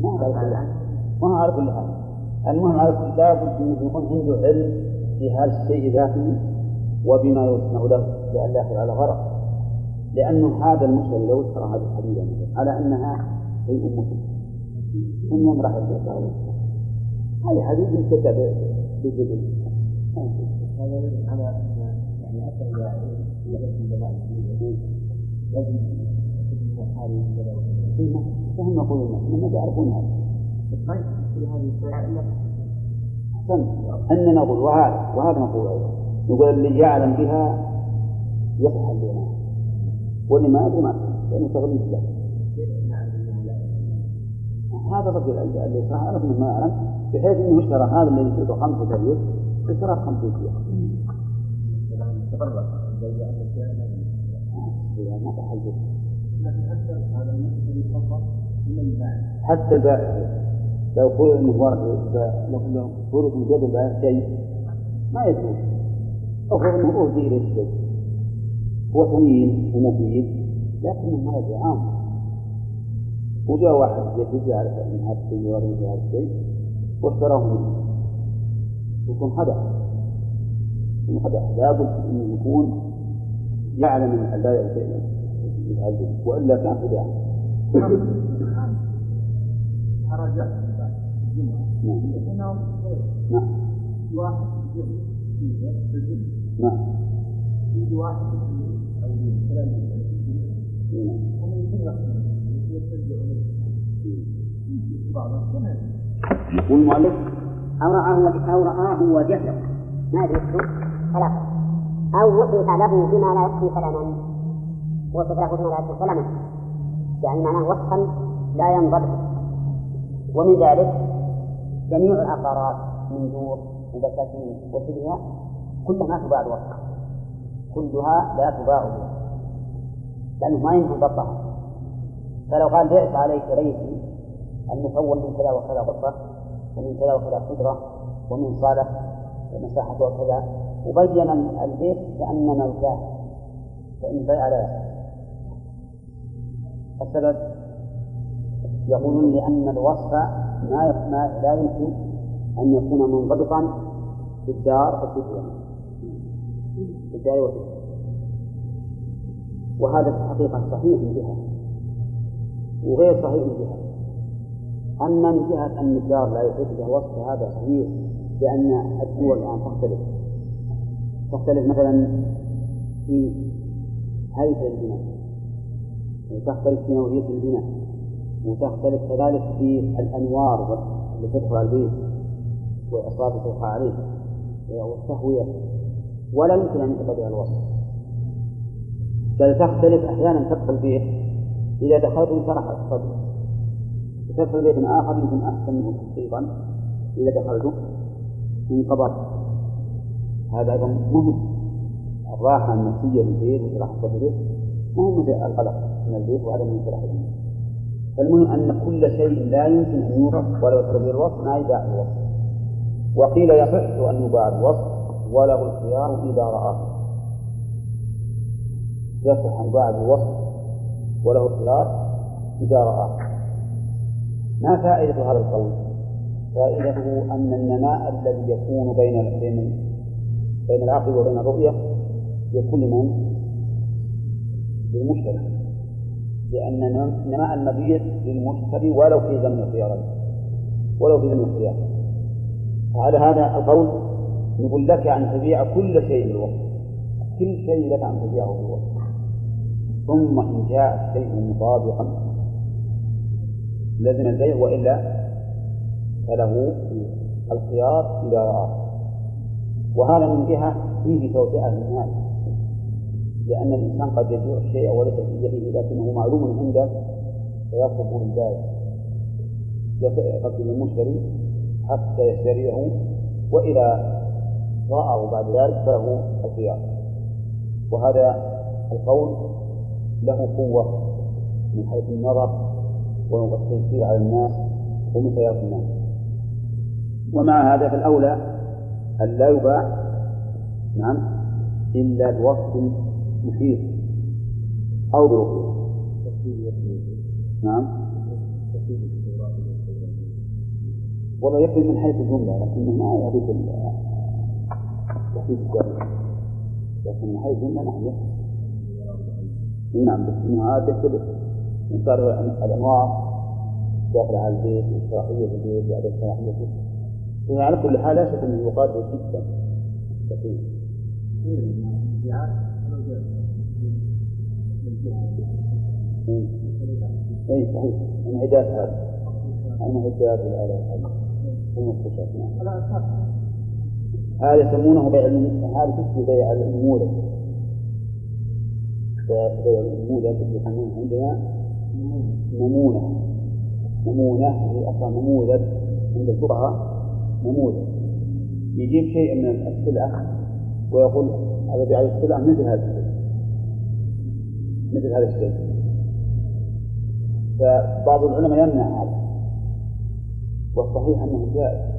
ما هو ما هو على كل حال المهم على كل لابد أن يكون عنده علم في هذا الشيء ذاته وبما يصنع له. لئلا يحصل على غرض لأنه هذا المشتري لو اشترى هذه الحديدة على أنها شيء مفيد ثم راح هذه حديث يمتدى بالجبل هذا على يعني حتى إذا لازم فهم يقولون انهم يعرفون هذا طيب هذه أن نقول وهذا وهذا نقول أيضا نقول اللي يعلم بها يفعل بها واللي ما يدري ما لأنه تغليب له هذا الرجل اللي صح عرف ما يعلم بحيث إنه اشترى هذا اللي يسوى خمسة ريال اشترى خمسة. ما تحل حتى البائع. لو فرض انه لو فرض من يد البائع شيء ما يجوز. افرض إنه اهدي إليه الشيء هو ثمين ومفيد لكنه ما يدري عام. وجاء واحد يجي يعرف ان هذا الشيء يوري هذا الشيء واشتراه منه. يكون خدع يكون خدع لابد أن يكون يعلم أن البائع شيئا وإلا كان خداع خرج نعم. نعم. واحد نعم. واحد أو يقول المؤلف أو رآه أو رآه وجهله ما أدري ثلاثة أو وصف له بما لا يكفي كلاما وصف له بما لا يكفي كلاما يعني معناه وصفا لا ينضبط. ومن ذلك جميع العقارات من دور وبساتين وشبهها كلها تباع الوصف. كلها لا تباع لأنه ما يمكن ضبطها فلو قال بعت عليك بيتي المكون من كذا وكذا غرفة ومن كذا وكذا قدرة ومن صالة مساحة وكذا وبين البيت كأن ملكاه فإن بيع لا السبب يقولون لأن الوصف ما ما لا يمكن أن يكون منضبطا في الدار وفي في الدار وفي وهذا في الحقيقة صحيح من جهة. وغير صحيح من جهة. أما من جهة أن الدار لا يحيط بها وصف هذا صحيح لأن الدول الآن تختلف. تختلف مثلا في هيئة البناء. تختلف في نوعية البناء. وتختلف كذلك في الأنوار التي تدخل على البيت والأصوات التي تقع عليه والتهوية. ولا يمكن أن بها الوصف. بل تختلف أحيانا تدخل البيت إذا دخلت انشرح الصدر وتدخل بيت آخر يمكن أحسن منه تحقيقا إذا دخلته انقبضت هذا أيضا مهم. الراحة النفسية للبيت وراحة الصدر مهم مثل القلق من البيت وعدم انشراح البيت فالمهم أن كل شيء لا يمكن أن يوصف ولو يتبع الوصف ما يباع الوصف وقيل يصح أن يباع الوصف وله الخيار إذا رآه. يصح أن يباع الوصف وله الخيار إذا رآه ما فائدة هذا القول؟ فائدته أن النماء الذي يكون بين بين بين العقل وبين الرؤية يكون لمن؟ للمشتري. لأن نماء المبيع للمشتري ولو في زمن الخيار. ولو في زمن الخيار. وعلى هذا القول نقول لك أن تبيع كل شيء بالوقت كل شيء لك أن تبيعه بالوقت ثم إن جاء الشيء مطابقا. لزم البيع وإلا فله الخيار إذا رآه وهذا من جهة فيه توسعة للمال لأن الإنسان قد يبيع الشيء وليس في يده لكنه معلوم عنده فيطلب البائع يقصد المشتري حتى يشتريه وإذا رآه بعد ذلك فله الخيار. وهذا القول له قوة من حيث النظر والتيسير على الناس ومسيرة الناس. ومع هذا فالأولى أن لا يباع نعم إلا بوصف محيط أو برقية. نعم. والله يكفي من حيث الجملة لكنه ما يضيف تحديد الجملة. لكن من حيث الجملة نعم يكفي. نعم عاد يختلف. من صار الأنوار داخل على البيت والاستراحية في البيت بعد الاستراحية في البيت على كل حال لا شك إنه يقارب جدا. كثير اي صحيح انعداد هذا. انعداد الآلات هذا يسمونه بيع هذا تشبه بيع النموذج بيع النموذج يسمونه عندنا نمونة. نمونة هي أصلا نموذج عند الفقهاء نموذج. يجيب شيء من السلعة ويقول هذا بيع السلعة مثل هذا الشيء. مثل هذا الشيء. فبعض العلماء يمنع هذا. والصحيح أنه جائز.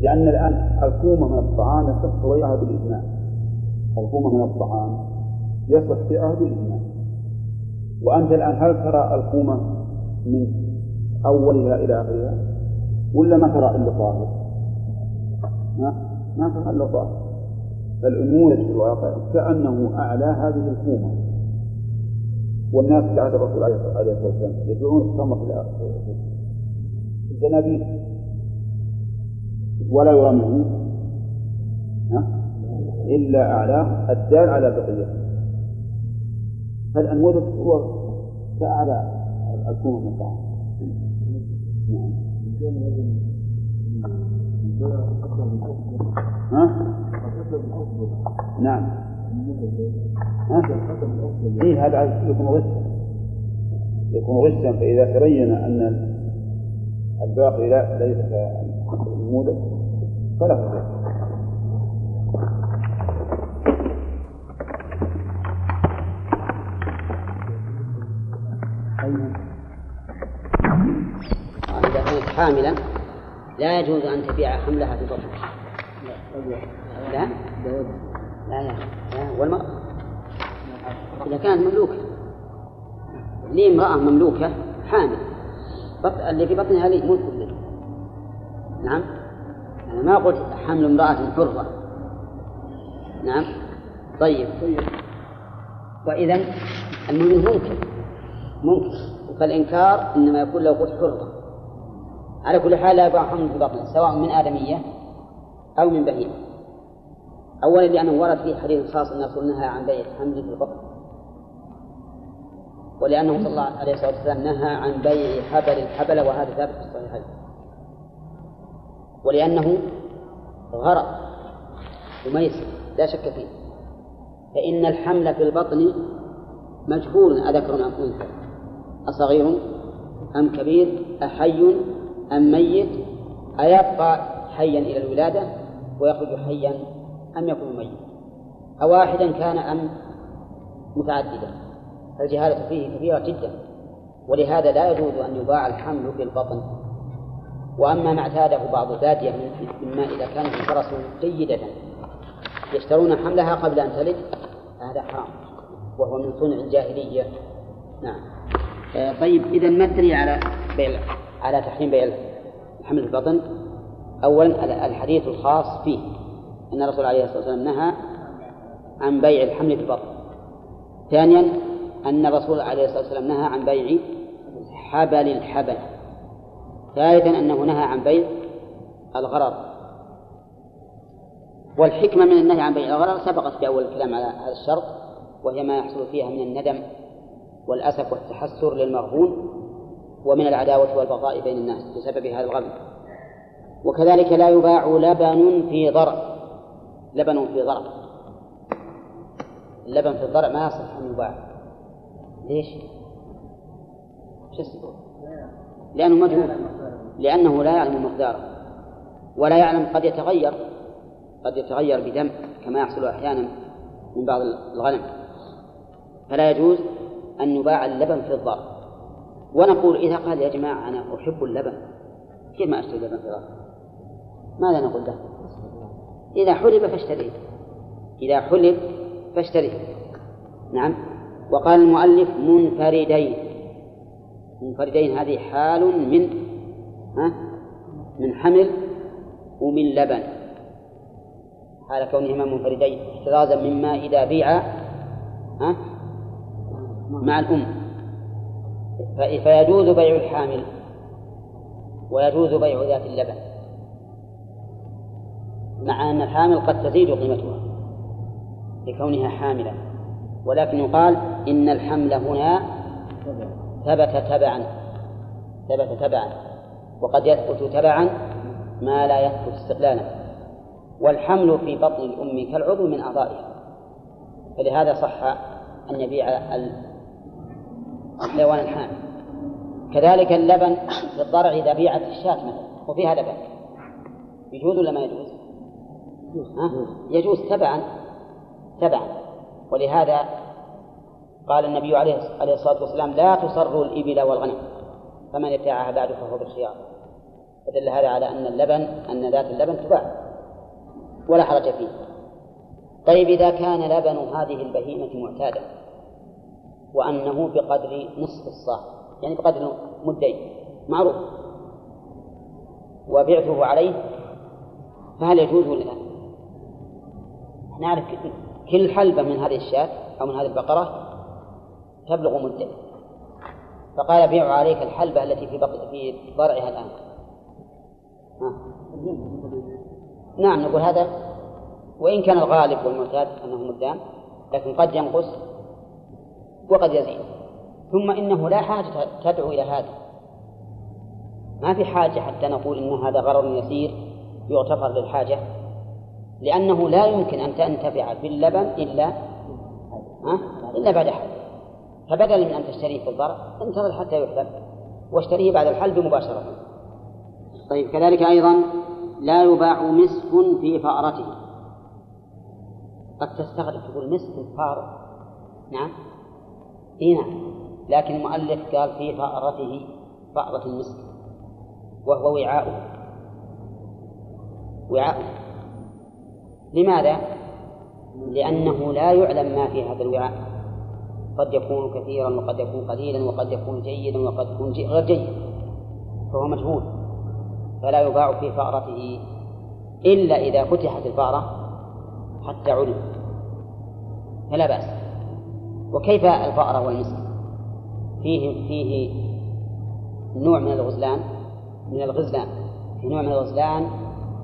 لأن الآن الكومة من الطعام يصح بيعها بالإجماع. الكومة من الطعام يصح بيعها بالإجماع وأنت الآن هل ترى الكومة من أولها إلى آخرها ولا ما ترى إلا طاهر؟ ما ما ترى إلا طاهر. فالنموذج في الواقع. كأنه أعلى هذه الكومة والناس في عهد الرسول عليه الصلاة والسلام يبيعون التمر في الزنابيل ولا يرى منه إلا أعلاه الدال على بقيته فالأنوار هو كأعلى الكون من الطعام ها؟ نعم؟ إيه هذا يكون غشا. يكون غشا فإذا تبين أن الباقي لا ليس كالنموذج فلا خير إذا كانت حاملا لا يجوز أن تبيع حملها في بطنها لا؟ لا لا, لا. والمرأة إذا كانت مملوكة. لي امرأة مملوكة حامل. اللي في بطنها لي ملك لي نعم؟ أنا ما قلت حمل امرأة حرة. نعم؟ طيب. وإذا المهم ممكن ممكن. فالإنكار إنما يكون قلت حرة. على كل حال لا يباع حمل في بطنه سواء من آدمية أو من بهيمة. أولا لأنه ورد فيه حديث خاص أن الرسول نهى عن بيع الحمل في البطن. ولأنه صلى الله عليه وسلم نهى عن بيع حبل الحبل وهذا ثابت في الصحيحين. ولأنه غرض وميسر لا شك فيه. فإن الحمل في البطن مجهول أذكر أم أنثى أصغير أم كبير أحي أم ميت أيبقى حيا إلى الولادة ويخرج حيا أم يكون ميتا أواحدا كان أم متعددا الجهالة فيه كبيرة جدا ولهذا لا يجوز أن يباع الحمل في البطن وأما ما اعتاده بعض البادية مما إذا كانت الفرس جيدة يشترون حملها قبل أن تلد هذا حرام وهو من صنع الجاهلية. نعم. آه طيب إذا ما الدليل على بيع على تحريم بيع في البطن؟ أولا الحديث الخاص فيه أن الرسول عليه الصلاة والسلام نهى عن بيع الحمل في البطن. ثانيا أن الرسول عليه الصلاة والسلام نهى عن بيع حبل الحبل. ثالثا أنه نهى عن بيع الغرر. والحكمة من النهي عن بيع الغرر سبقت في أول الكلام على هذا الشرط وهي ما يحصل فيها من الندم والأسف والتحسر للمغبون ومن العداوة والبغضاء بين الناس بسبب هذا الغم. وكذلك لا يباع لبن في ضرع لبن في ضرع اللبن في الضرع ما يصح أن يباع. ليش؟ شو لأنه مجهول لأنه لا يعلم مقداره. ولا يعلم قد يتغير. قد يتغير بدم كما يحصل أحيانا من بعض الغنم. فلا يجوز أن يباع اللبن في الضرع ونقول إذا قال يا جماعة أنا أحب اللبن كيف ما أشتري اللبن في الضرع ماذا نقول له؟ إذا حلب فاشتريه. إذا حلب فاشتريه. نعم. وقال المؤلف منفردين. منفردين هذه حال من ها؟ من حمل ومن لبن. حال كونهما منفردين احترازا مما إذا بيع ها؟ مع الأم. فيجوز بيع الحامل ويجوز بيع ذات اللبن. مع أن الحامل قد تزيد قيمتها لكونها حاملة. ولكن يقال إن الحمل هنا ثبت تبعا. ثبت تبعا. وقد يثبت تبعا ما لا يثبت استقلالا. والحمل في بطن الأم كالعضو من أعضائها. فلهذا صح أن يبيع الحيوان الحامل كذلك اللبن في الضرع إذا بيعت الشاة مثلا وفيها لبن يجوز ولا ما يجوز؟ ها؟ يجوز تبعا تبعا ولهذا قال النبي عليه عليه الصلاة والسلام لا تصروا الإبل والغنم فمن ابتاعها بعد فهو بالخيار. فدل هذا على أن اللبن أن ذات اللبن تباع. ولا حرج فيه. طيب إذا كان لبن هذه البهيمة معتادا وأنه بقدر نصف الصاع يعني بقدر مدين معروف وبعته عليه فهل يجوز ولا لا؟ نعرف كل حلبة من هذه الشاة أو من هذه البقرة تبلغ مدة فقال بيع عليك الحلبة التي في بق... في ضرعها الآن ها. نعم نقول هذا وإن كان الغالب والمعتاد أنه مدان لكن قد ينقص وقد يزيد. ثم إنه لا حاجة تدعو إلى هذا. ما في حاجة حتى نقول إن هذا غرر يسير يغتفر للحاجة لأنه لا يمكن أن تنتفع باللبن إلا؟ إلا بعد حل فبدلا من أن تشتريه في الضرع انتظر حتى يحلب واشتريه بعد الحلب مباشرة. طيب كذلك أيضا لا يباع مسك في فأرته. قد تستغرب تقول مسك فار. نعم. اي نعم لكن المؤلف قال في فأرته فأرة المسك وهو وعاؤه وعاؤه لماذا؟ لأنه لا يعلم ما في هذا الوعاء. قد يكون كثيرا وقد يكون قليلا وقد يكون جيدا وقد يكون غير جيد. فهو مجهول. فلا يباع في فأرته إلا إذا فتحت الفأرة حتى علم. فلا بأس. وكيف الفأرة والمسك؟ فيه فيه نوع من الغزلان من الغزلان. في نوع من الغزلان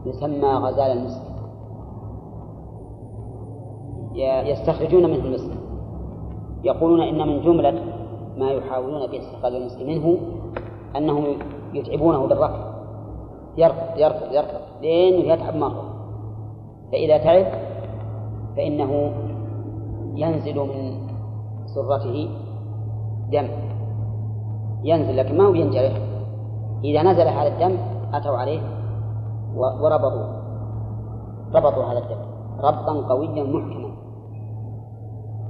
يسمى غزال المسك. يستخرجون منه المسك. يقولون إن من جملة ما يحاولون به استقلال المسك منه أنهم يتعبونه بالركض يركض يركض يركض لين يتعب مرة فإذا تعب فإنه ينزل من سرته دم. ينزل لكن ما هو ينجرح إذا نزل هذا الدم أتوا عليه وربطوا ربطوا هذا الدم. ربطا قويا محكما.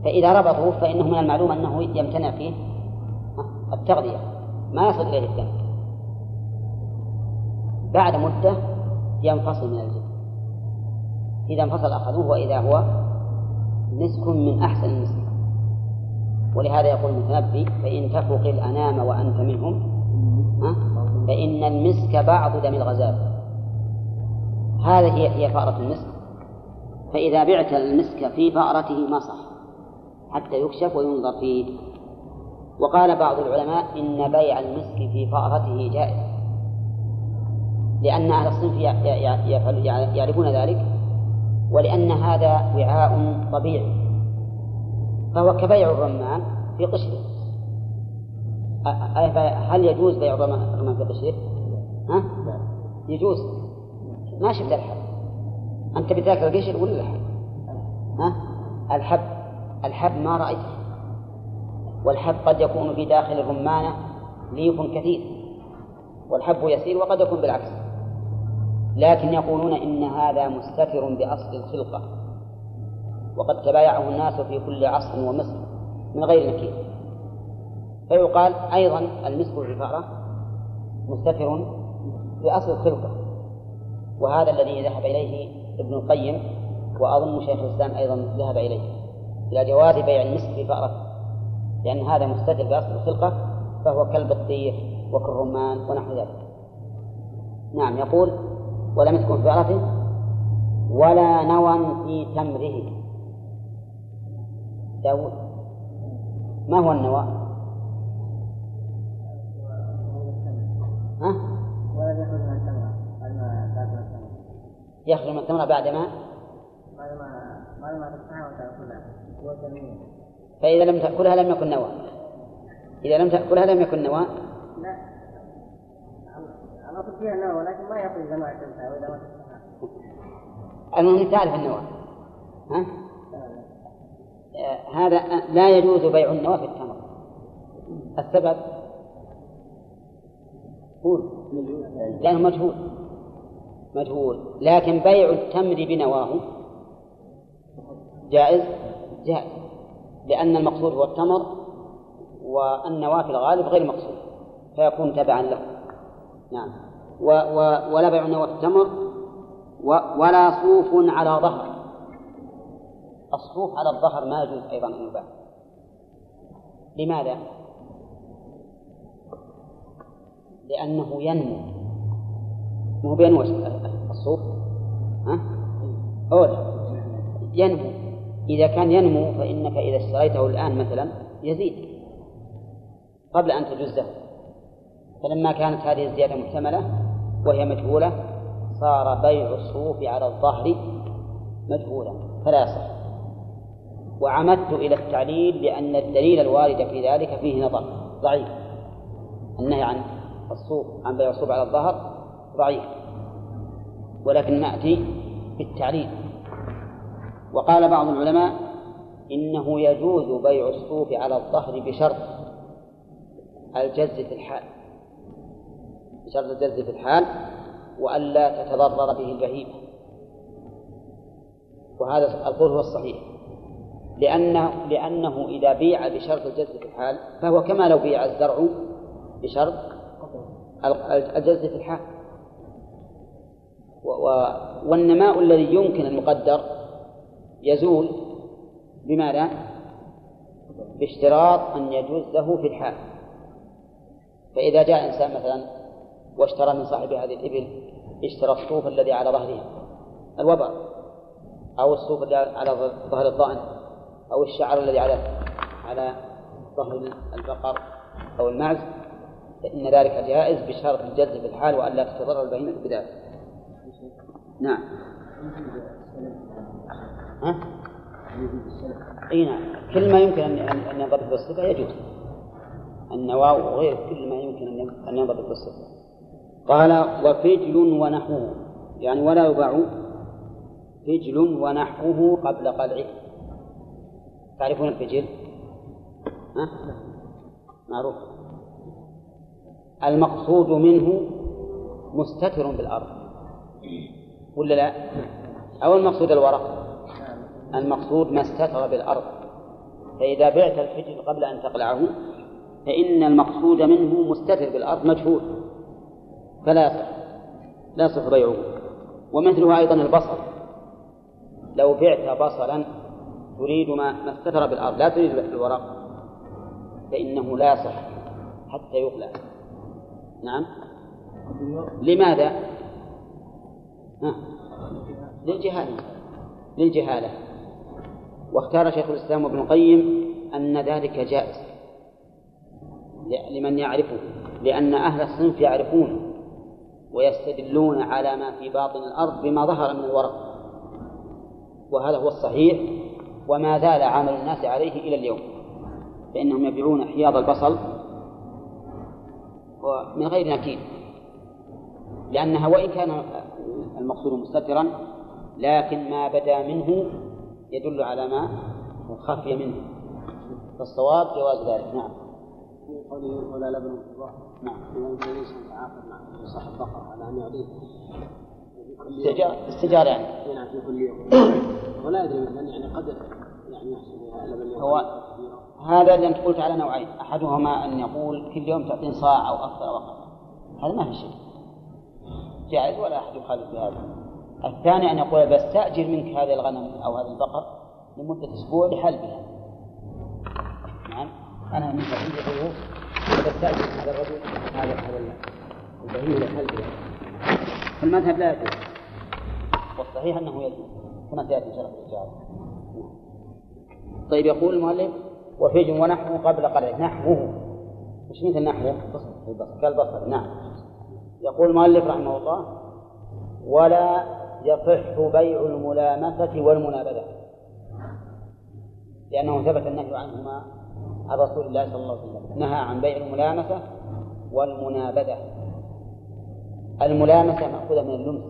فإذا ربطوه فإنه من المعلوم أنه يمتنع فيه التغذية. ما يصل إليه الدم. بعد مدة ينفصل من الجسم. إذا انفصل أخذوه وإذا هو مسك من أحسن المسك ولهذا يقول المتنبي فإن تفق الأنام وأنت منهم فإن المسك بعض دم الغزال. هذه هي هي فأرة المسك. فإذا بعت المسك في فأرته ما صح حتى يكشف وينظر فيه. وقال بعض العلماء إن بيع المسك في فأرته جائز. لأن أهل الصنف يعرفون ذلك ولأن هذا وعاء طبيعي. فهو كبيع الرمان في قشره هل يجوز بيع الرمان في قشره؟ ها؟ يجوز ما شفت الحب أنت بتاكل القشر ولا الحب؟ ها؟ الحب الحب ما رأيته والحب قد يكون في داخل الرمانة ليف كثير والحب يسير وقد يكون بالعكس لكن يقولون إن هذا مستتر بأصل الخلقة وقد تبايعه الناس في كل عصر ومصر من غير نكير. فيقال أيضا المسك العفارة مستتر بأصل الخلقة وهذا الذي ذهب إليه ابن القيم وأظن شيخ الإسلام أيضا ذهب إليه إلى جواز بيع المسك في فأرة لأن هذا مستتر بأصل الخلقة فهو كالبطيخ وكالرمان ونحو ذلك. نعم يقول يسكن في عرفة ولا نوى في تمره. داود ما هو النوى؟ ها؟ يخرج من التمرة يخرج من التمرة بعد ما فإذا لم تأكلها لم يكن نوى إذا لم تأكلها لم يكن نوى لا فيها النوى ولكن ما يخرج ما تنفع وإذا ما المهم تعرف النوى ها؟ هذا لا يجوز بيع النوى في التمر السبب؟ قول لأنه مجهول. مجهول. لكن بيع التمر بنواه جائز؟ جائز. لأن المقصود هو التمر والنواة في الغالب غير مقصود فيكون تبعا له. نعم. و و ولا بيع النوى التمر و ولا صوف على ظهر. الصوف على الظهر ما يجوز أيضا أن يباع. لماذا؟ لأنه ينمو. مو بينمو الصوف ها؟ أولا ينمو. إذا كان ينمو فإنك إذا اشتريته الآن مثلا يزيد قبل أن تجزه. فلما كانت هذه الزيادة محتملة وهي مجهولة صار بيع الصوف على الظهر مجهولا. فلا يصح. وعمدت إلى التعليل لأن الدليل الوارد في ذلك فيه نظر ضعيف. النهي عن الصوف عن بيع الصوف على الظهر ضعيف. ولكن نأتي بالتعليل. وقال بعض العلماء إنه يجوز بيع الصوف على الظهر بشرط الجز في الحال. بشرط الجز في الحال وألا تتضرر به البهيمة. وهذا القول هو الصحيح. لأنه لأنه إذا بيع بشرط الجز في الحال فهو كما لو بيع الزرع بشرط الجز في الحال. والنماء الذي يمكن المقدر يزول بماذا؟ باشتراط أن يجوز له في الحال. فإذا جاء إنسان مثلا واشترى من صاحب هذه الإبل اشترى الصوف الذي على ظهرها الوبر أو الصوف الذي على ظهر الضأن أو الشعر الذي على على ظهر البقر أو المعز فإن ذلك جائز بشرط الجز في الحال وألا تتضرر البهيمة بذلك نعم. ها؟ إي نعم. كل ما يمكن ان ان ينضبط بالصفة يجوز. النواة وغير كل ما يمكن أن ينضبط بالصفة. قال وفجل ونحوه يعني ولا يباع فجل ونحوه قبل قلعه تعرفون الفجل؟ ها؟ معروف. المقصود منه مستتر بالأرض. ولا لا؟ أو المقصود الورق؟ المقصود ما استتر بالأرض. فإذا بعت الفجل قبل أن تقلعه فإن المقصود منه مستتر بالأرض مجهول. فلا يصح. لا يصح بيعه. ومثله أيضا البصل لو بعت بصلا تريد ما ما استتر بالأرض لا تريد الورق فإنه لا يصح حتى يقلع نعم؟ لماذا؟ ها. للجهالة. للجهالة. واختار شيخ الإسلام ابن القيم أن ذلك جائز. لمن يعرفه. لأن أهل الصنف يعرفون ويستدلون على ما في باطن الأرض بما ظهر من الورق. وهذا هو الصحيح. وما زال عمل الناس عليه إلى اليوم فإنهم يبيعون حياض البصل من غير نكيل لأنها وإن كان المقصود مستترا لكن ما بدا منه يدل على ما خفي منه فالصواب جواز ذلك نعم. قوله ولا لبن نعم. الإنسان مع صاحب على أن يعطيه استجار استجار يعني نعم في كل يوم ولا يدري مثلا يعني قدر يعني يحصل هو هذا اللي أنت قلت على نوعين. أحدهما أن يقول كل يوم تعطين صاع أو أكثر أو أقل. هذا ما في شيء جائز ولا أحد يخالف بهذا. الثاني أن يقول بستأجر منك هذه الغنم أو هذا البقر لمدة أسبوع لحلبها نعم. أنا من عندي ضيوف بستأجر هذا الرجل هذا هذا البهيمة لحلبها فالمذهب لا يجوز. والصحيح أنه يجوز. كما سيأتي إن شاء الله الإجابة طيب يقول المؤلف وفيج ونحوه قبل قلعه. نحوه. مش مثل نحوه؟ كالبصر. نعم. يقول المؤلف رحمه الله ولا يصح بيع الملامسة والمنابذة. لأنه ثبت النهي عنهما عن رسول الله صلى الله عليه وسلم. نهى عن بيع الملامسة والمنابذة. الملامسة مأخوذة من اللمس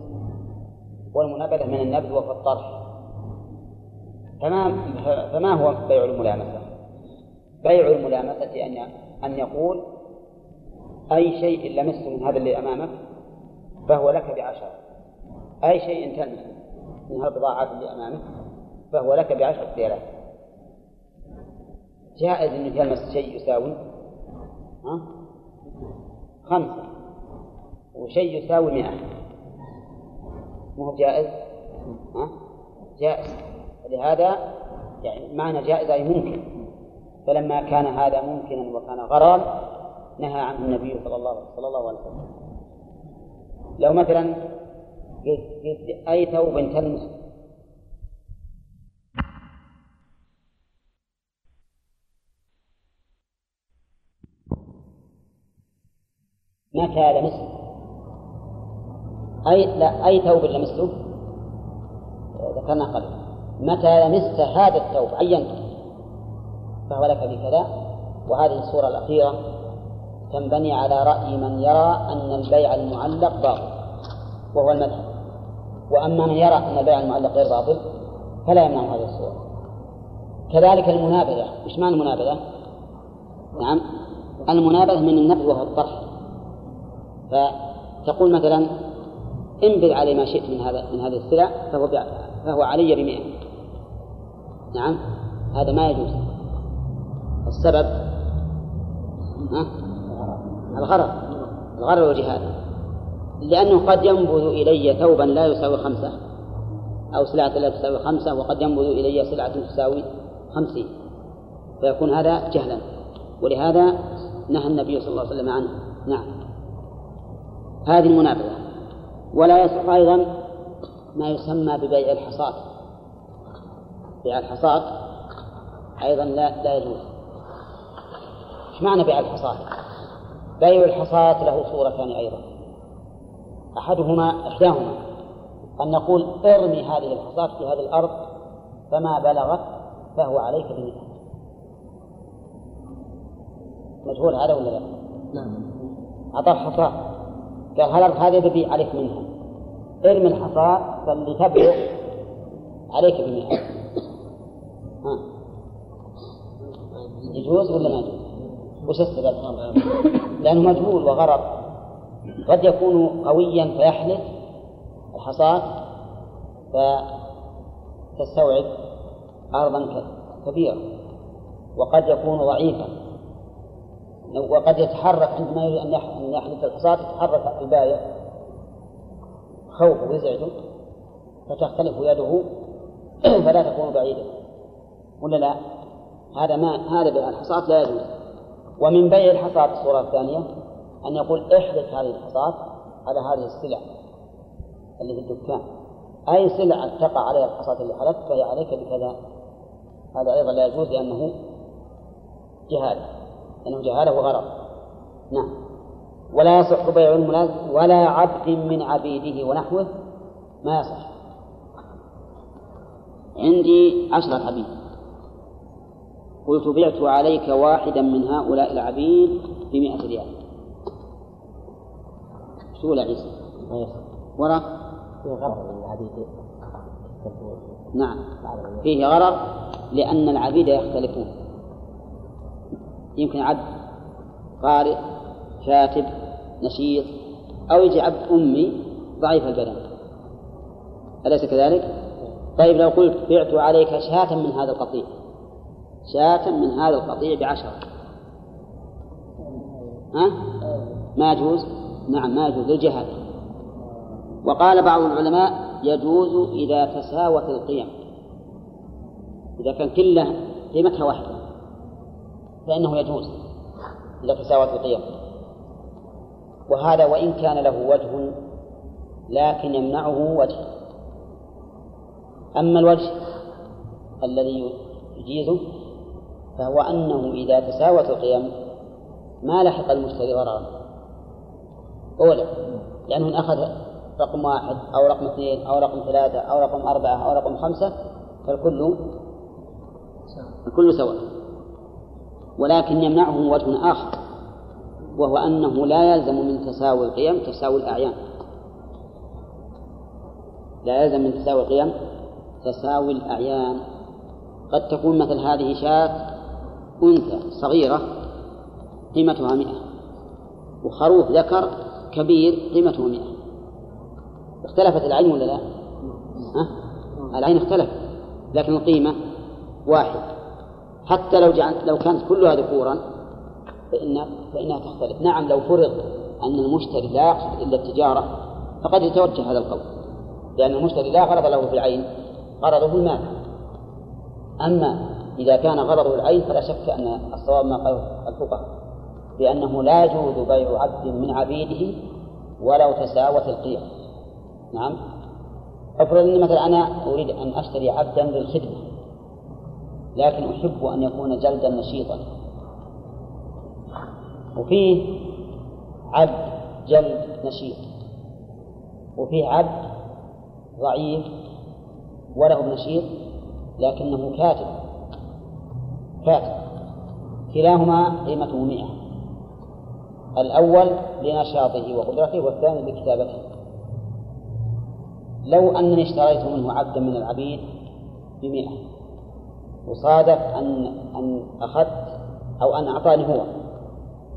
والمنابذة من النبذ وفي الطرح فما فما هو بيع الملامسة؟ بيع الملامسة أن أن يقول أي شيء لمسته من هذا اللي أمامك فهو لك بعشرة أي شيء تلمس من البضاعات اللي أمامك فهو لك بعشرة ريالات جائز أنك تلمس شيء يساوي ها؟ خمسة وشيء يساوي مئة. مو جائز؟ ها؟ جائز. لهذا يعني معنى جائز أي ممكن. فلما كان هذا ممكنا وكان غرض نهى عنه النبي صلى الله صلى الله عليه وسلم. لو مثلا قلت أي ثوب تلمس متى لمسه أي لا أي ثوب لمسته ذكرنا قبل. متى لمست هذا الثوب؟ عينته فهو لك بكذا. وهذه الصورة الأخيرة تنبني على رأي من يرى أن البيع المعلق باطل وهو المذهب وأما من يرى أن البيع المعلق غير باطل فلا يمنع هذه الصورة. كذلك المنابذة. إيش معنى المنابذة؟ نعم. المنابذة من النبذ وهو الطرح. فتقول مثلا انبذ علي ما شئت من هذا من هذه السلع فهو فهو علي بمئة. نعم؟ هذا ما يجوز. السبب؟ ها؟ الغرض. الغرض والجهاد. لأنه قد ينبذ إلي ثوبا لا يساوي خمسة. أو سلعة لا تساوي خمسة وقد ينبذ إلي سلعة تساوي خمسين. فيكون هذا جهلا. ولهذا نهى النبي صلى الله عليه وسلم عنه. نعم. هذه المنابذة ولا يصح أيضا ما يسمى ببيع الحصاد. بيع الحصاد أيضا لا لا يجوز. إيش معنى بيع الحصاد؟ بيع الحصاد له صورتان أيضا. أحدهما إحداهما أن نقول ارمي هذه الحصاد في هذه الأرض فما بلغت فهو عليك بمثل مجهول هذا ولا لا؟ نعم. أعطاه حصاة قال هل هذه ببيع عليك منها ارمي الحصاة فاللي تبلغ عليك بمئة ها. يجوز ولا ما يجوز؟ وش السبب؟ لأنه مجهول وغرر قد يكون قويا فيحلف الحصاة فتستوعب أرضا كبيرة. وقد يكون ضعيفا. وقد يتحرك عندما يريد أن يحلف الحصاة يتحرك البايع. خوفه ويزعجه فتختلف يده فلا تكون بعيدة. ولا لا؟ هذا ما هذا بيع الحصاة لا يجوز. ومن بيع الحصاة الصورة الثانية أن يقول احدث هذه الحصاة على هذه السلع اللي في الدكان. أي سلعة تقع عليها الحصاة اللي حلفت فهي عليك بكذا. هذا أيضا لا يجوز لأنه جهالة لأنه جهالة وغرض نعم. ولا يصح بيع الملازم ولا عبد من عبيده ونحوه ما يصح. عندي عشرة عبيد قلت بعت عليك واحدا من هؤلاء العبيد بمئة ريال. شو ولا عيسى؟ ورا؟ فيه غرض العبيد. نعم. فيه غرض لأن العبيد يختلفون. يمكن عبد قارئ كاتب نشيط أو يجي عبد أمي ضعيف البدن أليس كذلك؟ طيب لو قلت بعت عليك شاة من هذا القطيع شاة من هذا القطيع بعشرة ها؟ ما يجوز؟ نعم ما يجوز للجهالة وقال بعض العلماء يجوز إذا تساوت القيم إذا كان كله قيمتها واحدة فإنه يجوز تساوت القيم. وهذا وإن كان له وجه لكن يمنعه وجه. أما الوجه الذي يجيزه فهو أنه إذا تساوت القيم ما لحق المشتري ضررا. أولا لأنه أخذ رقم واحد أو رقم اثنين أو رقم ثلاثة أو رقم أربعة أو رقم خمسة فالكل الكل سواء. ولكن يمنعه وجه آخر وهو أنه لا يلزم من تساوي القيم تساوي الأعيان. لا يلزم من تساوي القيم تساوي الأعيان. قد تكون مثل هذه شاة أنثى صغيرة قيمتها مئة وخروف ذكر كبير قيمته مئة. اختلفت العين ولا لا؟ ها؟ العين اختلفت لكن القيمة واحد. حتى لو جعل لو كانت كلها ذكورا فإن فإنها تختلف. نعم لو فرض أن المشتري لا يقصد إلا التجارة فقد يتوجه هذا القول. لأن المشتري لا غرض له في العين غرضه المال. أما إذا كان غرضه العين فلا شك أن الصواب ما قاله الفقهاء بأنه لا يجوز بيع عبد من عبيده ولو تساوت القيم نعم. افرض اني مثلا أنا أريد أن أشتري عبدا للخدمة. لكن أحب أن يكون جلدا نشيطا. وفيه عبد جلد نشيط. وفيه عبد ضعيف وله نشيط لكنه كاتب. كاتب. كلاهما قيمته مئة الأول لنشاطه وقدرته والثاني لكتابته. لو أنني اشتريت منه عبدا من العبيد بمئة. وصادف أن أن أخذت أو أن أعطاني هو.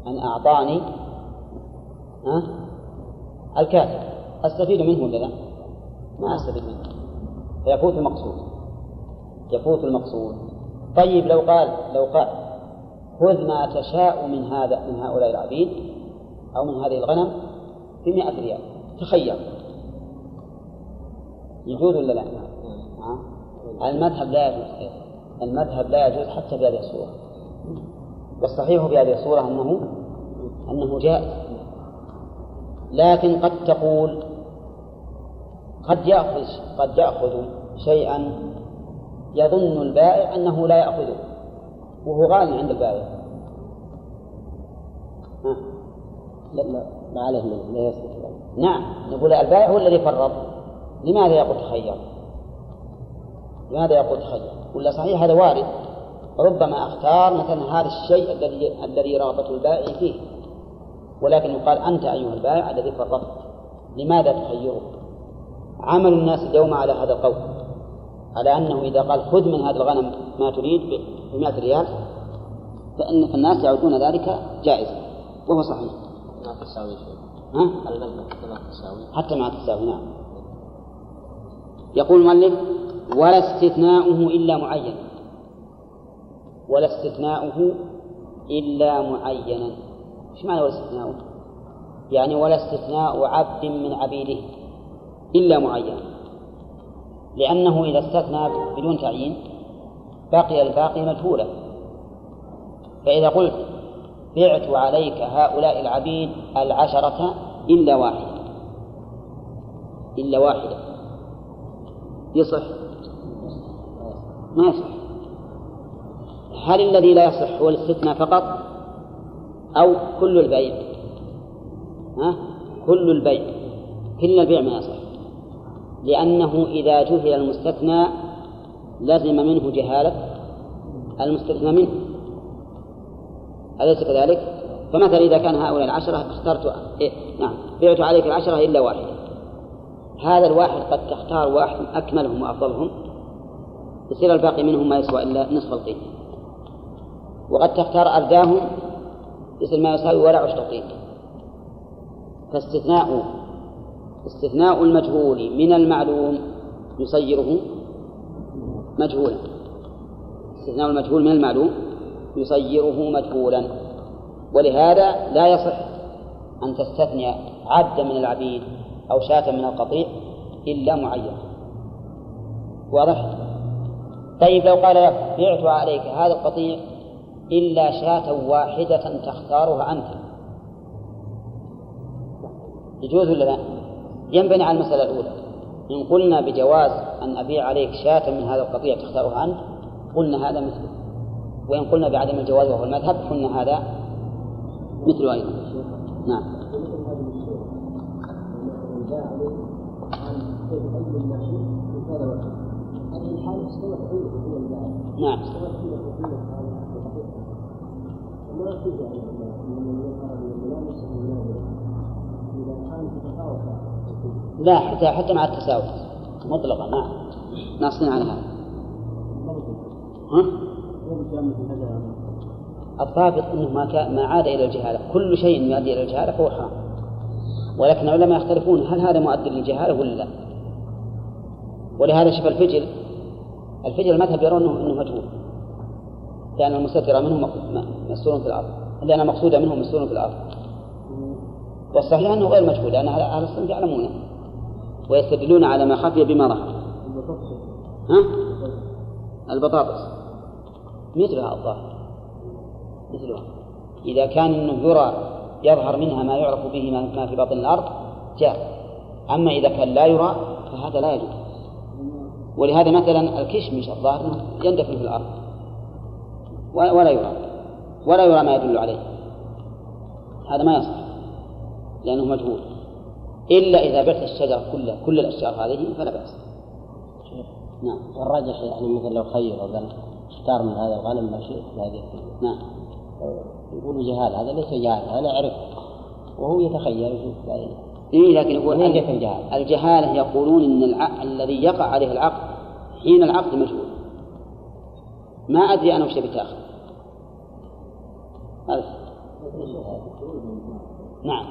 أن أعطاني ها؟ الكاتب. أستفيد منه ولا لا؟ ما أستفيد منه. فيفوت المقصود. يفوت المقصود. طيب لو قال لو قال خذ ما تشاء من هذا من هؤلاء العبيد أو من هذه الغنم بمئة ريال. تخير. يجوز ولا لا؟ المذهب لا يجوز. المذهب لا يجوز حتى بهذه الصورة. والصحيح في هذه الصورة أنه أنه جائز. لكن قد تقول قد يأخذ قد يأخذ شيئا يظن البائع أنه لا يأخذه. وهو غالي عند البائع. لا لا ما عليه لا نعم. نقول البائع هو الذي فرط. لماذا يقول تخير؟ لماذا يقول تخير؟ ولا صحيح هذا وارد ربما أختار مثلا هذا الشيء الذي الذي رغبته البائع فيه ولكن يقال أنت أيها البائع الذي فرطت لماذا تخيره؟ عمل الناس اليوم على هذا القول على أنه إذا قال خذ من هذا الغنم ما تريد ب 100 ريال فإن الناس يعدون ذلك جائزا وهو صحيح. ما تساوي شيء. ها؟ ما تساوي. حتى ما تساوي نعم. يقول المؤلف ولا استثناؤه إلا معين ولا استثناؤه إلا معينا. إيش معنى ولا استثناؤه؟ يعني ولا استثناء عبد من عبيده إلا معين. لأنه إذا استثنى بدون تعيين بقي الباقي مجهولا. فإذا قلت بعت عليك هؤلاء العبيد العشرة إلا واحدة. إلا واحدة. يصح ما يصح هل الذي لا يصح هو الاستثناء فقط؟ أو كل البيع ها؟ كل البيع كل البيع ما يصح. لأنه إذا جهل المستثنى لزم منه جهالة المستثنى منه. أليس كذلك؟ فمثلا إذا كان هؤلاء العشرة اخترت إيه؟ نعم. بعت عليك العشرة إلا واحدة. هذا الواحد قد تختار واحد أكملهم وأفضلهم. يصير الباقي منهم ما يسوى إلا نصف القيمة وقد تختار أرداهم يصير ما يساوي ولا عشر قيمة فاستثناء استثناء المجهول من المعلوم يصيره مجهولا. استثناء المجهول من المعلوم يصيره مجهولا. ولهذا لا يصح أن تستثني عبدا من العبيد أو شاة من القطيع إلا معين. واضح؟ طيب لو قال لك بعت عليك هذا القطيع إلا شاة واحدة تختارها أنت. يجوز ولا لا؟ ينبني على المسألة الأولى. إن قلنا بجواز أن أبيع عليك شاة من هذا القطيع تختارها أنت قلنا هذا مثله. وإن قلنا بعدم الجواز وهو المذهب قلنا هذا مثله أيضا. نعم. نعم لا حتى حتى مع التساوي مطلقا نعم ناصين على هذا ها؟ الضابط إنه ما ما عاد إلى الجهالة، كل شيء يؤدي إلى الجهالة فهو حرام. ولكن العلماء يختلفون هل هذا مؤدي للجهالة ولا لا؟ ولهذا شوف الفجل الفجل المذهب يرون انه مجهول. لأن المستتر منه مستور في الأرض، لأن المقصود منه مستور في الأرض. والصحيح أنه غير مجهول لأن أهل الصنف يعلمونه. ويستدلون على ما خفي بما ظهر ها؟ البطاطس مثلها الظاهر مثلها إذا كان أنه يرى يظهر منها ما يعرف به ما في باطن الأرض جاء أما إذا كان لا يرى فهذا لا يجوز ولهذا مثلا الكشمش الظاهر يندفن في الأرض. ولا يرى. ولا يرى ما يدل عليه. هذا ما يصح لأنه مجهول. إلا إذا بعت الشجر كله كل الأشجار هذه فلا بأس. نعم. والراجح يعني مثل لو خير وقال اختار من هذا الغنم ما شئت هذه نعم. يقول جهال هذا ليس جهال أنا أعرف وهو يتخيل يشوف إيه لكن يقول الجهالة؟ الجهالة يقولون إن الع... الذي يقع عليه العقد حين العقد مجهول. ما أدري أنا وش بتاخذ نعم.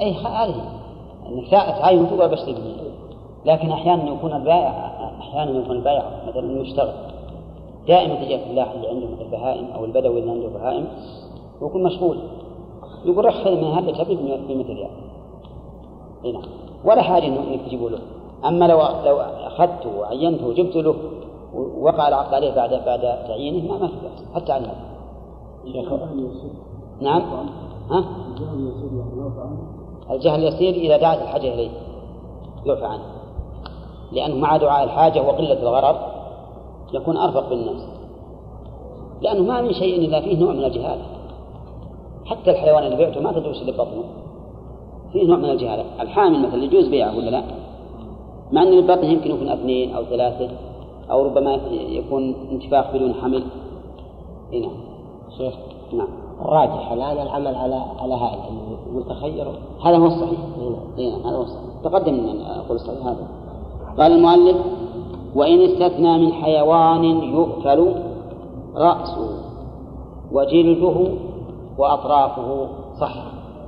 أي هذه. تعين تقول بشتري لكن أحيانا يكون البائع أحيانا يكون البائع مثلا يشتغل دائما تجي الفلاح اللي عنده مثل البهائم أو البدوي اللي عنده بهائم ويكون مشغول. يقول رح من هذا تبي ب 100 ريال إي نعم. ولا حاجة انك تجيبوا له. أما لو لو أخذته وعينته وجبت له ووقع العقد عليه بعد بعد تعيينه ما ما في حتى على نعم. ها؟ الجهل يسير إذا دعت الحاجة إليه. يعفى عنه. لأنه مع دعاء الحاجة وقلة الغرض يكون أرفق بالناس لأنه ما من شيء إلا فيه نوع من الجهالة حتى الحيوان اللي بعته ما تدري وش اللي بطنه. فيه نوع من الجهالة. الحامل مثلا يجوز بيعه ولا لا؟ مع أن اللي بطنه يمكن يكون اثنين أو ثلاثة أو ربما يكون انتفاخ بدون حمل. هنا شيخ نعم. الراجح الآن العمل على على هذا المتخير؟ هذا هو الصحيح. هنا. هنا هذا هو الصحيح. تقدم أن أقول الصحيح هذا. قال المؤلف وإن استثنى من حيوان يؤكل رأسه وجلده وأطرافه صح.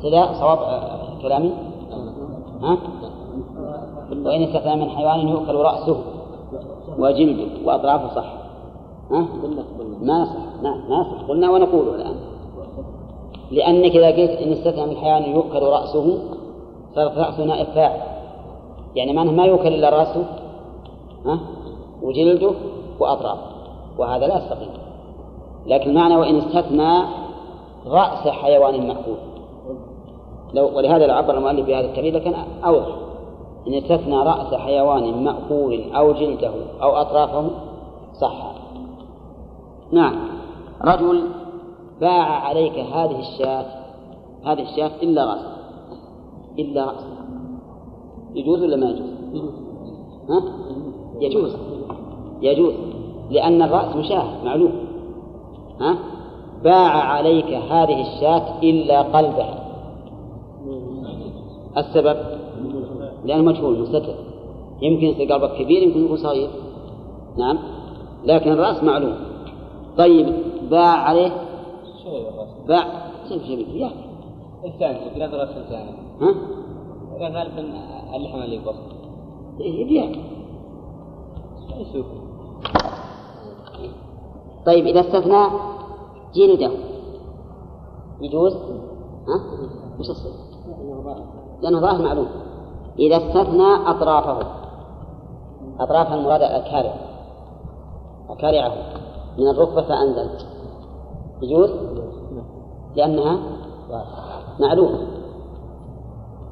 كذا صواب آه، كلامي؟ ها؟ وإن استثنى من حيوان يؤكل رأسه وجلده وأطرافه صح. ها؟ ما نصح ما نصح قلنا ونقول الآن. لأنك إذا قلت إن استثنى من حيوان يؤكل رأسه صارت رأسه نائب فاعل. يعني معناه ما يؤكل إلا رأسه ها؟ وجلده وأطرافه. وهذا لا يستقيم. لكن معنى وإن استثنى رأس حيوان مأكول لو ولهذا لو عبر المؤلف بهذا التعبير لكان أوضح. إن استثنى رأس حيوان مأكول أو جلده أو أطرافه صح. نعم. رجل باع عليك هذه الشاة هذه الشاة إلا رأسها إلا رأسها يجوز ولا ما يجوز؟ ها؟ يجوز. يجوز. لأن الرأس مشاة معلوم. ها؟ باع عليك هذه الشاة إلا قلبها السبب؟ لأنه مجهول مستتر. يمكن يصير قلبك كبير يمكن يكون صغير. نعم. لكن الرأس معلوم. طيب باع عليه؟ باع. شوف شوف ياكل الثاني رأس الثاني ها؟ غالبا اللحم اللي يبص إيه يسوق طيب إذا استثنى جلده يجوز؟ ها؟ وش؟ لأنه ظاهر معلوم. إذا استثنى أطرافه. أطراف المراد الأكارع أكارعه من الركبة فأنزل. يجوز؟ لأنها معلومة.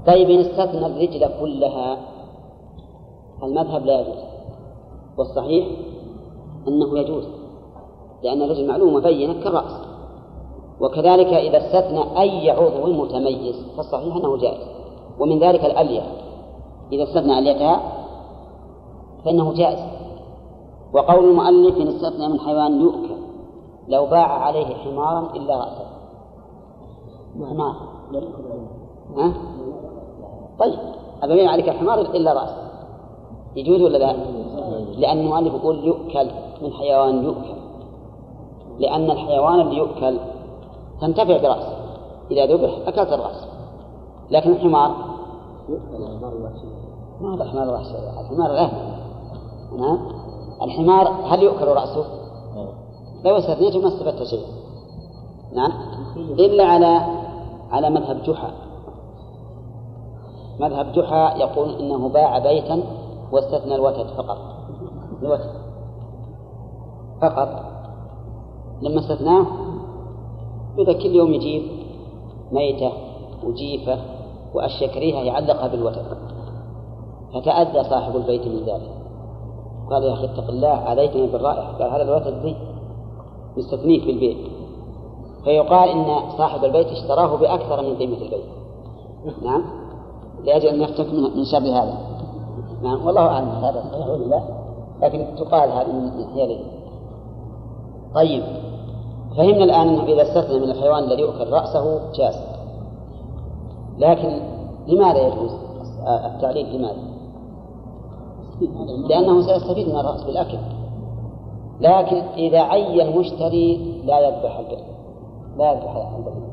طيب إن استثنى الرجل كلها المذهب لا يجوز. والصحيح أنه يجوز. لأن الرجل معلومة بينة كالرأس. وكذلك إذا استثنى أي عضو متميز فالصحيح أنه جائز. ومن ذلك الألية إذا استثنى أليتها فإنه جائز. وقول المؤلف إن استثنى من حيوان يؤكل لو باع عليه حمارا إلا رأسه. حمار ها؟ طيب أبين عليك الحمار إلا رأسه. يجوز ولا لا؟ لأن المؤلف يقول يؤكل من حيوان يؤكل. لأن الحيوان اللي يؤكل تنتفع برأسه. إذا ذبح أكلت الرأس. لكن الحمار؟ ما هذا الحمار الوحشي الحمار الأهل نعم الحمار هل يؤكل رأسه؟ لو استثنيته ما استفدت شيء نعم. إلا على على مذهب جحا. مذهب جحا يقول إنه باع بيتا واستثنى الوتد فقط. الوتد. فقط. لما استثناه إذا كل يوم يجيب؟ ميتة وجيفة وأشياء كريهة يعلقها بالوتد فتأذى صاحب البيت من ذلك. قال يا أخي اتق الله عليتني بالرائحة. قال هذا الوتد ذي مستثنيه في البيت فيقال إن صاحب البيت اشتراه بأكثر من قيمة البيت. نعم؟ لأجل أن يفتك من شر هذا. نعم؟ والله أعلم هذا صحيح ولا لا؟ لكن تقال هذه من طيب. فهمنا الآن أنه إذا استثنى من الحيوان الذي يؤكل رأسه جاز لكن لماذا يجوز التعليل لماذا؟ لأنه سيستفيد من الرأس بالأكل. لكن إذا عين المشتري لا يذبح البهيمة لا يذبح البهيمة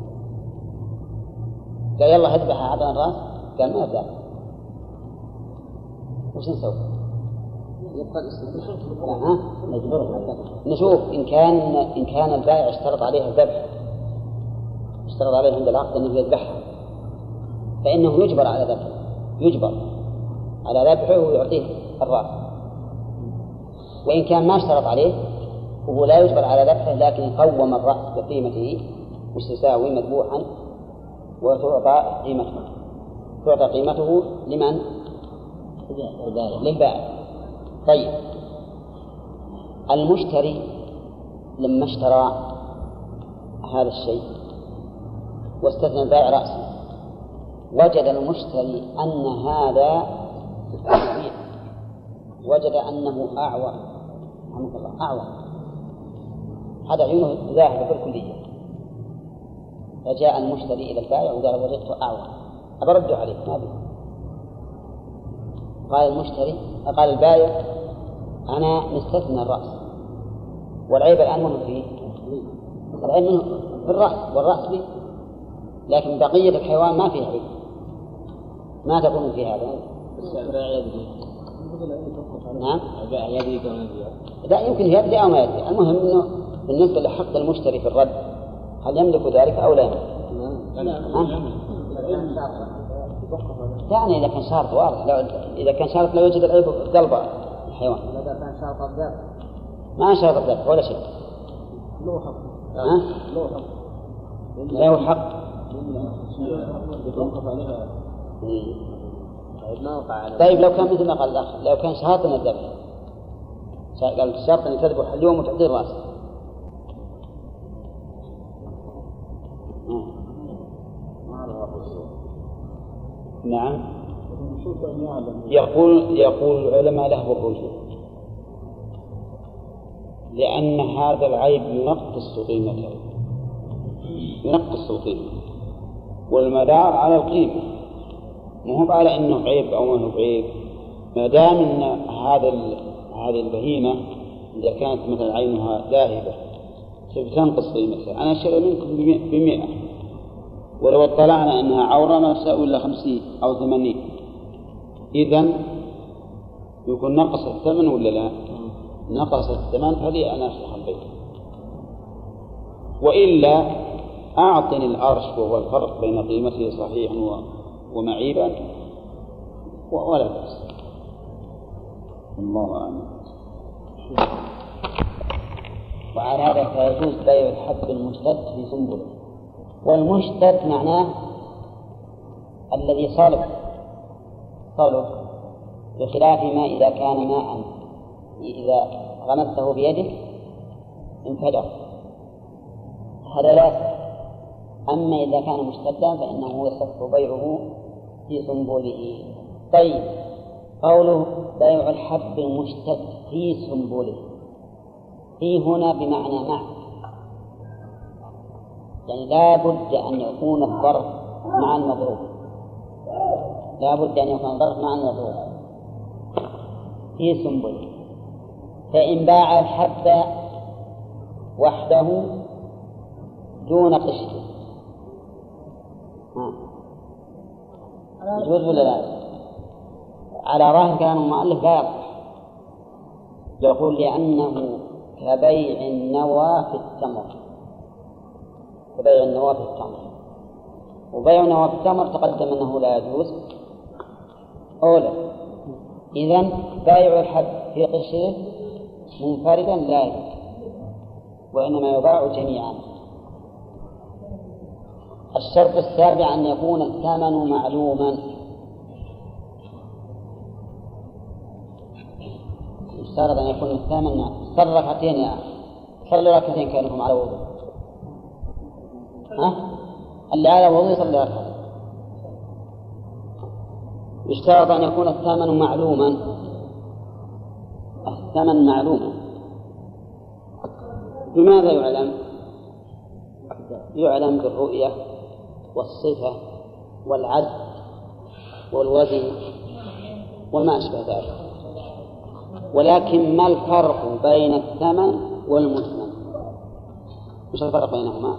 قال يلا اذبح عدن الرأس. قال ما وش نسوي؟ يبقى ها؟ نشوف إن كان إن كان البائع اشترط عليه الذبح. اشترط عليه عند العقد أنه يذبحها. فإنه يجبر على ذبحه. يجبر على ذبحه ويعطيه الرأس وإن كان ما اشترط عليه وهو لا يجبر على ذبحه لكن قوم الرأس بقيمته وش تساوي مذبوحا وتعطى قيمته. تعطى قيمته لمن؟ للبائع. طيب. المشتري لما اشترى هذا الشيء واستثنى البائع رأسه وجد المشتري أن هذا وجد أنه أعور رحمك الله أعور هذا عيونه ذاهبة بالكلية فجاء المشتري إلى البائع وقال وجدته أعور أبرد عليه ما بي قال المشتري قال البائع أنا مستثنى الرأس. والعيب الآن وين فيه؟ العيب منه في الرأس والرأس لي لكن بقية الحيوان ما فيه عيب. ما تكون في هذا نعم؟ لا يمكن يدري أو ما يدري المهم أنه بالنسبة لحق المشتري في الرد هل يملك ذلك أو لا يملك؟ يعني إذا كان شرط واضح لو إذا كان شرط لا يوجد العيب قلب الحيوان إذا كان شرط الذبح ما شرط الذبح ولا شيء. له حق ها؟ له حق له حق. طيب لو كان مثل ما قال الأخ لو كان شاطن الذبح قال الشرط أن تذبح اليوم وتعطيه الرأس آه. نعم. يقول يقول العلماء له الرجوع لأن هذا العيب ينقص قيمته. ينقص القيمة. والمدار على القيمة. مو على أنه عيب أو ما هو بعيب ما دام إن هذا هذه البهيمة إذا كانت مثلا عينها ذاهبة سوف تنقص قيمتها. أنا أشتري منكم بمئة. ولو اطلعنا أنها عوره ما تساوي الا خمسين أو ثمانين. اذا يكون نقص الثمن ولا لا؟ نقص الثمن. فلي أنا أشرح البيت. وإلا أعطني الارش وهو الفرق بين قيمته صحيحا و- ومعيبا ولا بأس. الله أعلم. وعلى هذا فيجوز بيع الحب المشتد في سنبله. والمشتد معناه الذي صلب صلب بخلاف ما إذا كان ماء إذا غمسته بيدك انفجر. هذا لا. أما إذا كان مشتدا فإنه يصح بيعه في سنبله. طيب. قوله بيع الحب المشتد في سنبله. في هنا بمعنى مع يعني لا بد أن يكون الظرف مع المضروب لا بد أن يكون الظرف مع المضروب في سنبله فإن باع الحب وحده دون قشره ها. يجوز ولا لا؟ على ظاهر كلام المؤلف لا يقول لأنه كبيع النوى في التمر. كبيع النوى في التمر. وبيع في التمر تقدم أنه لا يجوز. أولا إذا بيع الحب في قشره منفردا لا يجوز وإنما يباع جميعا. الشرط السابع أن يكون الثمن معلوما. يشترط أن يكون الثمن صلى ركعتين يا أخي صلوا ركعتين كأنكم على وضوء. ها؟ اللي على وضوء يصلي يشترط أن يكون الثمن معلوما الثمن معلوما بماذا يعلم؟ يعلم بالرؤية والصفة والعد والوزن وما أشبه ذلك ولكن ما الفرق بين الثمن والمثمن؟ وش الفرق بينهما؟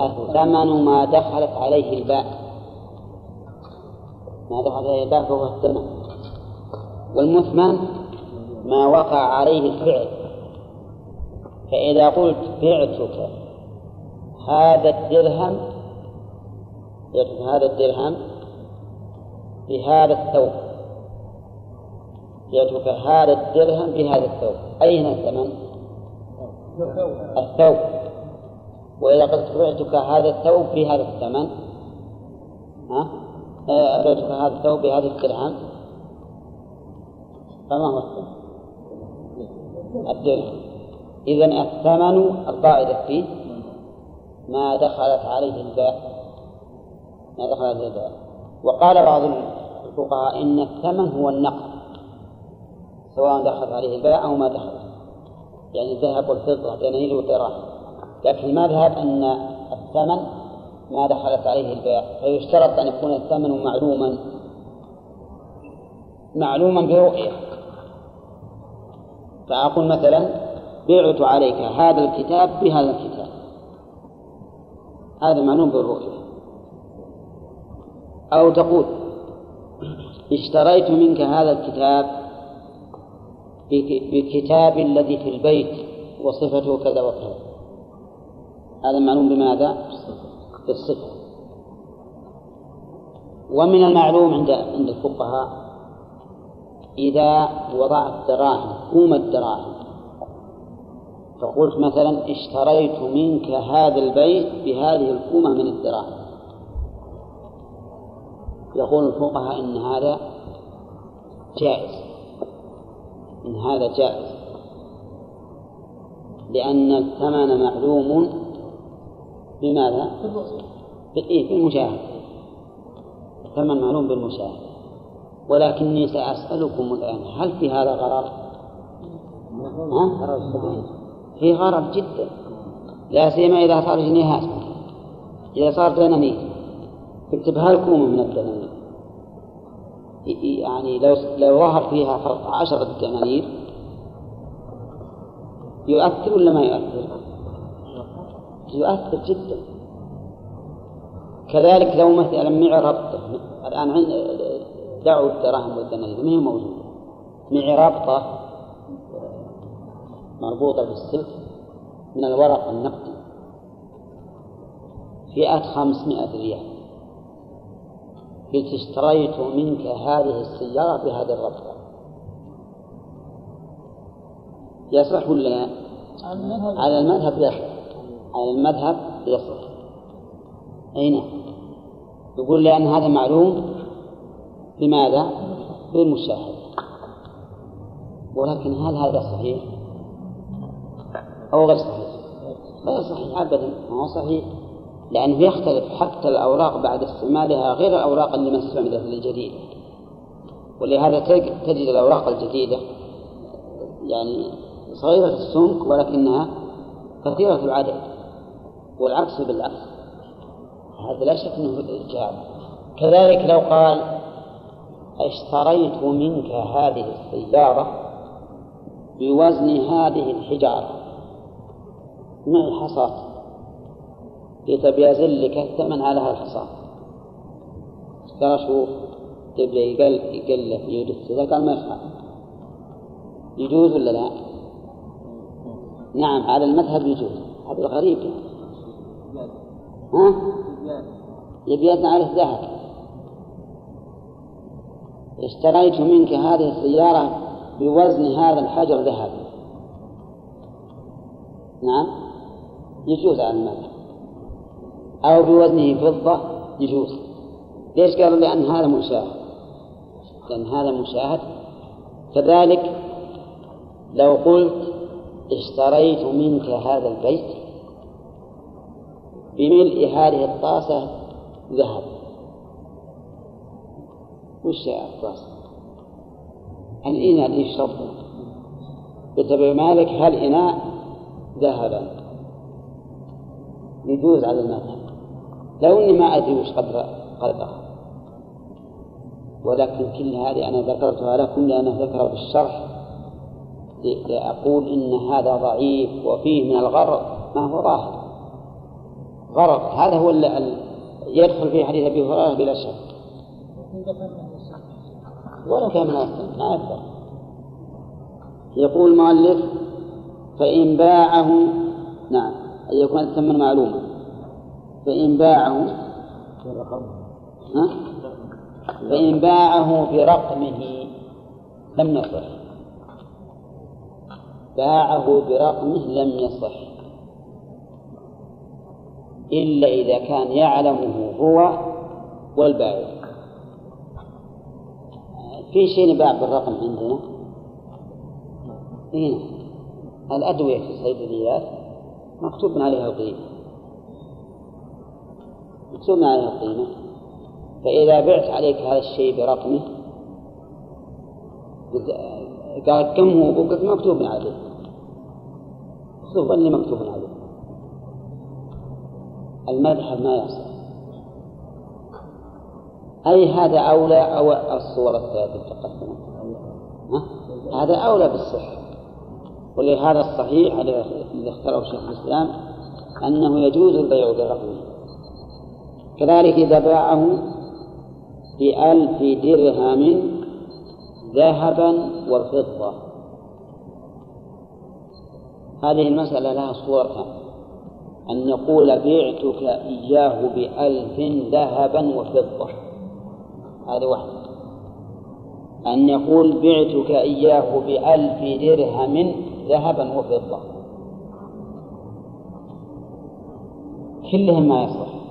الثمن ما دخلت عليه الباء. ما دخلت عليه الباء فهو الثمن. والمثمن ما وقع عليه الفعل. فإذا قلت بعتك هذا الدرهم بعتك هذا الدرهم بهذا الثوب. بعتك هذا الدرهم بهذا الثوب. أين الثمن؟ الثوب. وإذا قلت بعتك هذا الثوب بهذا الثمن ها؟ آه، بعتك هذا الثوب بهذا الدرهم. فما هو الثمن؟ الدرهم. إذا الثمن القاعدة فيه ما دخلت عليه الباء. ما دخل عليه الباء. وقال بعض الفقهاء إن الثمن هو النقد سواء دخلت عليه البيع أو ما دخلت. يعني الذهب والفضة دنانير والدراهم لكن المذهب أن الثمن ما دخلت عليه البيع. فيشترط أن يكون الثمن معلوما معلوما برؤية. فأقول مثلا بعت عليك هذا الكتاب بهذا الكتاب. هذا معلوم بالرؤية. أو تقول اشتريت منك هذا الكتاب بكتاب الذي في البيت وصفته كذا وكذا. هذا معلوم بماذا؟ بالصفة. ومن المعلوم عند عند الفقهاء إذا وضعت دراهم قوم الدراهم فقلت مثلا اشتريت منك هذا البيت بهذه القومة من الدراهم. يقول الفقهاء إن هذا جائز. إن هذا جائز. لأن الثمن معلوم بماذا؟ بالمشاهدة الثمن معلوم بالمشاهدة ولكني سأسألكم الآن هل في هذا غرر؟ في غرر جدا. لا سيما إذا صار جنيهات. إذا صار دنانير اكتبها لكم من الدنانير يعني لو لو ظهر فيها فرق عشرة دنانير يؤثر ولا ما يؤثر؟ يؤثر جدا. كذلك لو مثلا معي ربطة الآن دعوا الدراهم والدنانير ما هي موجودة؟ معي ربطة مربوطة بالسلك من الورق النقدي فئة خمسمائة ريال. قلت اشتريت منك هذه السيارة بهذا الربط يصح ولا لا؟ على المذهب يصح على المذهب يصح أي نعم يقول لأن هذا معلوم بماذا؟ بالمشاهدة ولكن هل هذا صحيح؟ أو غير صحيح؟ غير صحيح أبدا ما هو صحيح لأنه يختلف حتى الأوراق بعد استعمالها غير الأوراق اللي ما استعملت للجديد. ولهذا تجد الأوراق الجديدة يعني صغيرة السمك ولكنها كثيرة العدد والعكس بالعكس. هذا لا شك أنه إيجاب كذلك لو قال أشتريت منك هذه السيارة بوزن هذه الحجارة. من الحصاة قلت بيزل لك الثمن على هالحصان قال شوف تبدأ يقل يقل في يد قال ما يفعل يجوز ولا لا؟ نعم على المذهب يجوز. هذا يعني. ها؟ يبي عليه ذهب اشتريت منك هذه السيارة بوزن هذا الحجر ذهب. نعم؟ يجوز على المذهب. أو بوزنه فضة يجوز. ليش قالوا لأن هذا مشاهد؟ لأن هذا مشاهد. كذلك لو قلت اشتريت منك هذا البيت بملء هذه الطاسة ذهب. وش الطاسة؟ الإناء اللي يشربه قلت مالك هل إناء ذهبا؟ يجوز على المذهب. لو إني ما أدري وش قدر قدرها ولكن كل هذه أنا ذكرتها لكم لأنه ذكر في الشرح لأقول إن هذا ضعيف وفيه من الغرض ما هو ظاهر. غرض. هذا هو اللي يدخل في حديث أبي هريرة بلا شك. ولو كان من ما يقدر. يقول المؤلف فإن باعه نعم أن يكون الثمن معلوما فإن باعه؟ فإن باعه برقمه لم يصح. باعه برقمه لم يصح. إلا إذا كان يعلمه هو والبائع في شيء يباع بالرقم عندنا؟ هنا الأدوية في الصيدليات مكتوب عليها القيمة مكتوب عليها القيمة. فإذا بعت عليك هذا الشيء برقمه قال كم هو؟ وقلت مكتوب عليه. خصوصا اللي مكتوب عليه. المذهب ما يصح. أي هذا أولى أو الصورة الثلاثة تقدمت هذا أولى بالصحة ولهذا الصحيح الذي اختاره شيخ الإسلام أنه يجوز البيع برقمه. كذلك إذا باعه بألف درهم ذهبا وفضة. هذه المسألة لها صورتان أن نقول بعتك إياه بألف ذهبا وفضة. هذه واحدة. أن يقول بعتك إياه بألف درهم ذهبا وفضة. كلهم ما يصلح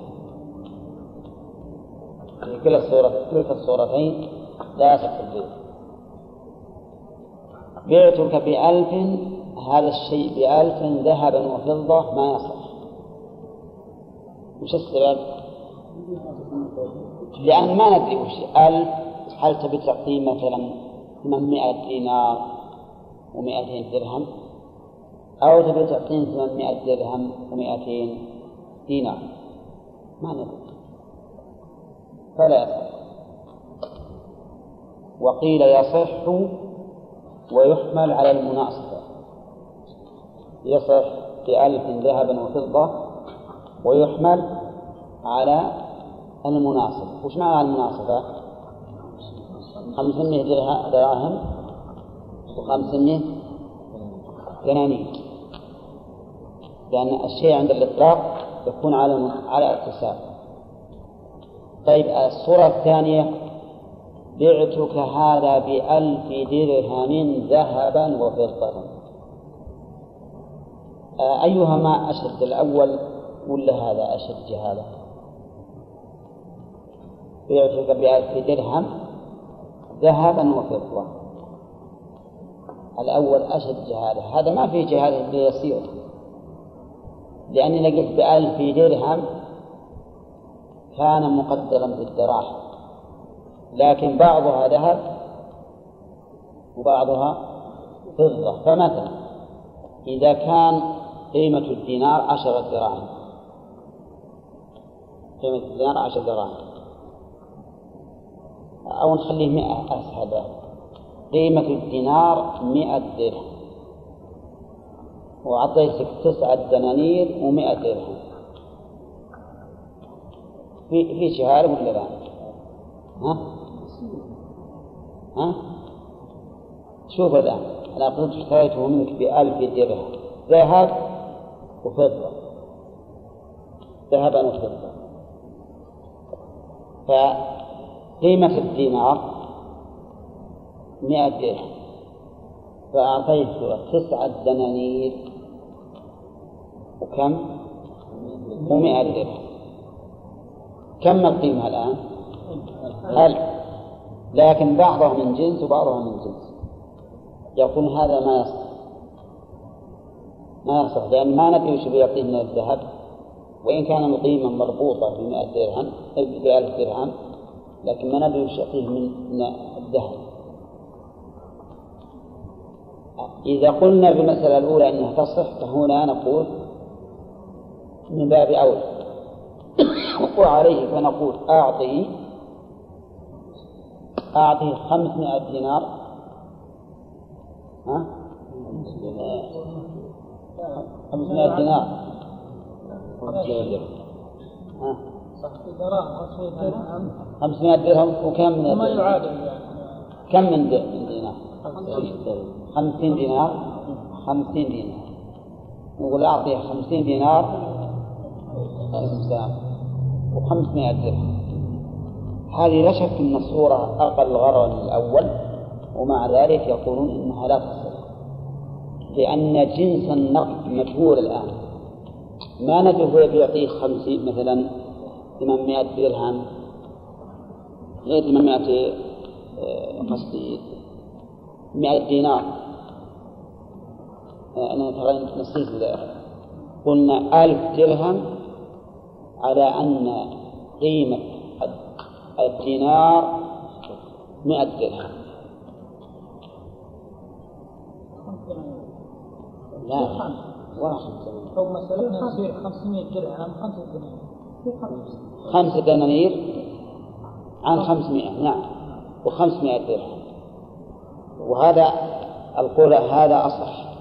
في كلا الصورة كلتا الصورتين لا يصح البيع بعتك بألف هذا الشيء بألف ذهبا وفضة ما يصح. وش السبب؟ لأن ما ندري وش ألف هل تبي تعطيه مثلا 800 دينار و200 درهم؟ أو تبي تعطيه 800 درهم و200 دينار؟ ما ندري. فلا يصح وقيل يصح ويحمل على المناصفة. يصح بألف ذهبا وفضة ويحمل على المناصفة. وش معنى المناصفة؟ خمسمية دراهم وخمسمية دنانير لأن الشيء عند الإطلاق يكون على على اتصال طيب الصورة الثانية بعتك هذا بألف درهم ذهبا وفضة. أيهما أشد الأول ولا هذا أشد جهالة بعتك بألف درهم ذهبا وفضة. الأول أشد جهالة هذا ما في جهالة يسير لأني لقيت بألف درهم كان مقدرا بالدراهم لكن بعضها ذهب وبعضها فضة. فمثلا إذا كان قيمة الدينار عشرة دراهم. قيمة الدينار عشرة دراهم. أو نخليه مئة أسهل. قيمة الدينار مئة درهم. وأعطيتك تسعة دنانير ومئة درهم. في في شهادة ولا لا؟ ها؟ ها؟ شوف الآن أنا قلت اشتريته منك بألف درهم ذهب وفضة ذهبا وفضة فقيمة الدينار مئة درهم فأعطيته تسعة دنانير وكم؟ ومئة درهم كم القيمة الآن؟ ألف. لكن بعضها من جنس وبعضها من جنس. يقول هذا ما يصح. ما يصح لأن ما ندري وش بيعطيه من الذهب. وإن كان القيمة مربوطة بمئة درهم بألف درهم لكن ما ندري وش يعطيه من الذهب. إذا قلنا بالمسألة الأولى أنها تصح فهنا نقول من باب أولى. وعليه فنقول أعطي أعطي خمسمائة دينار. ها؟ خمسمائة دينار؟ خمسمائة درهم وكم؟ من ما يعادل كم من دينار؟ خمسين دينار. خمسين دينار. نقول أعطيه خمسين دينار. وخمسمائة درهم. هذه لا شك أن الصورة أقل غرضا الأول ومع ذلك يقولون إنها لا تصح. لأن جنس النقد مجهول الآن. ما ندري هو بيعطيه خمسين مثلا ثمانمائة درهم غير ثمانمائة قصدي مئة دينار. أنا ترى نسيت قلنا ألف درهم على أن قيمة الدينار مئة درهم. لا. واحد أو مثلا يصير 500 درهم 5 دنانير خمسة دنانير عن خمسمائة نعم. وخمسمائة درهم. وهذا القول هذا أصح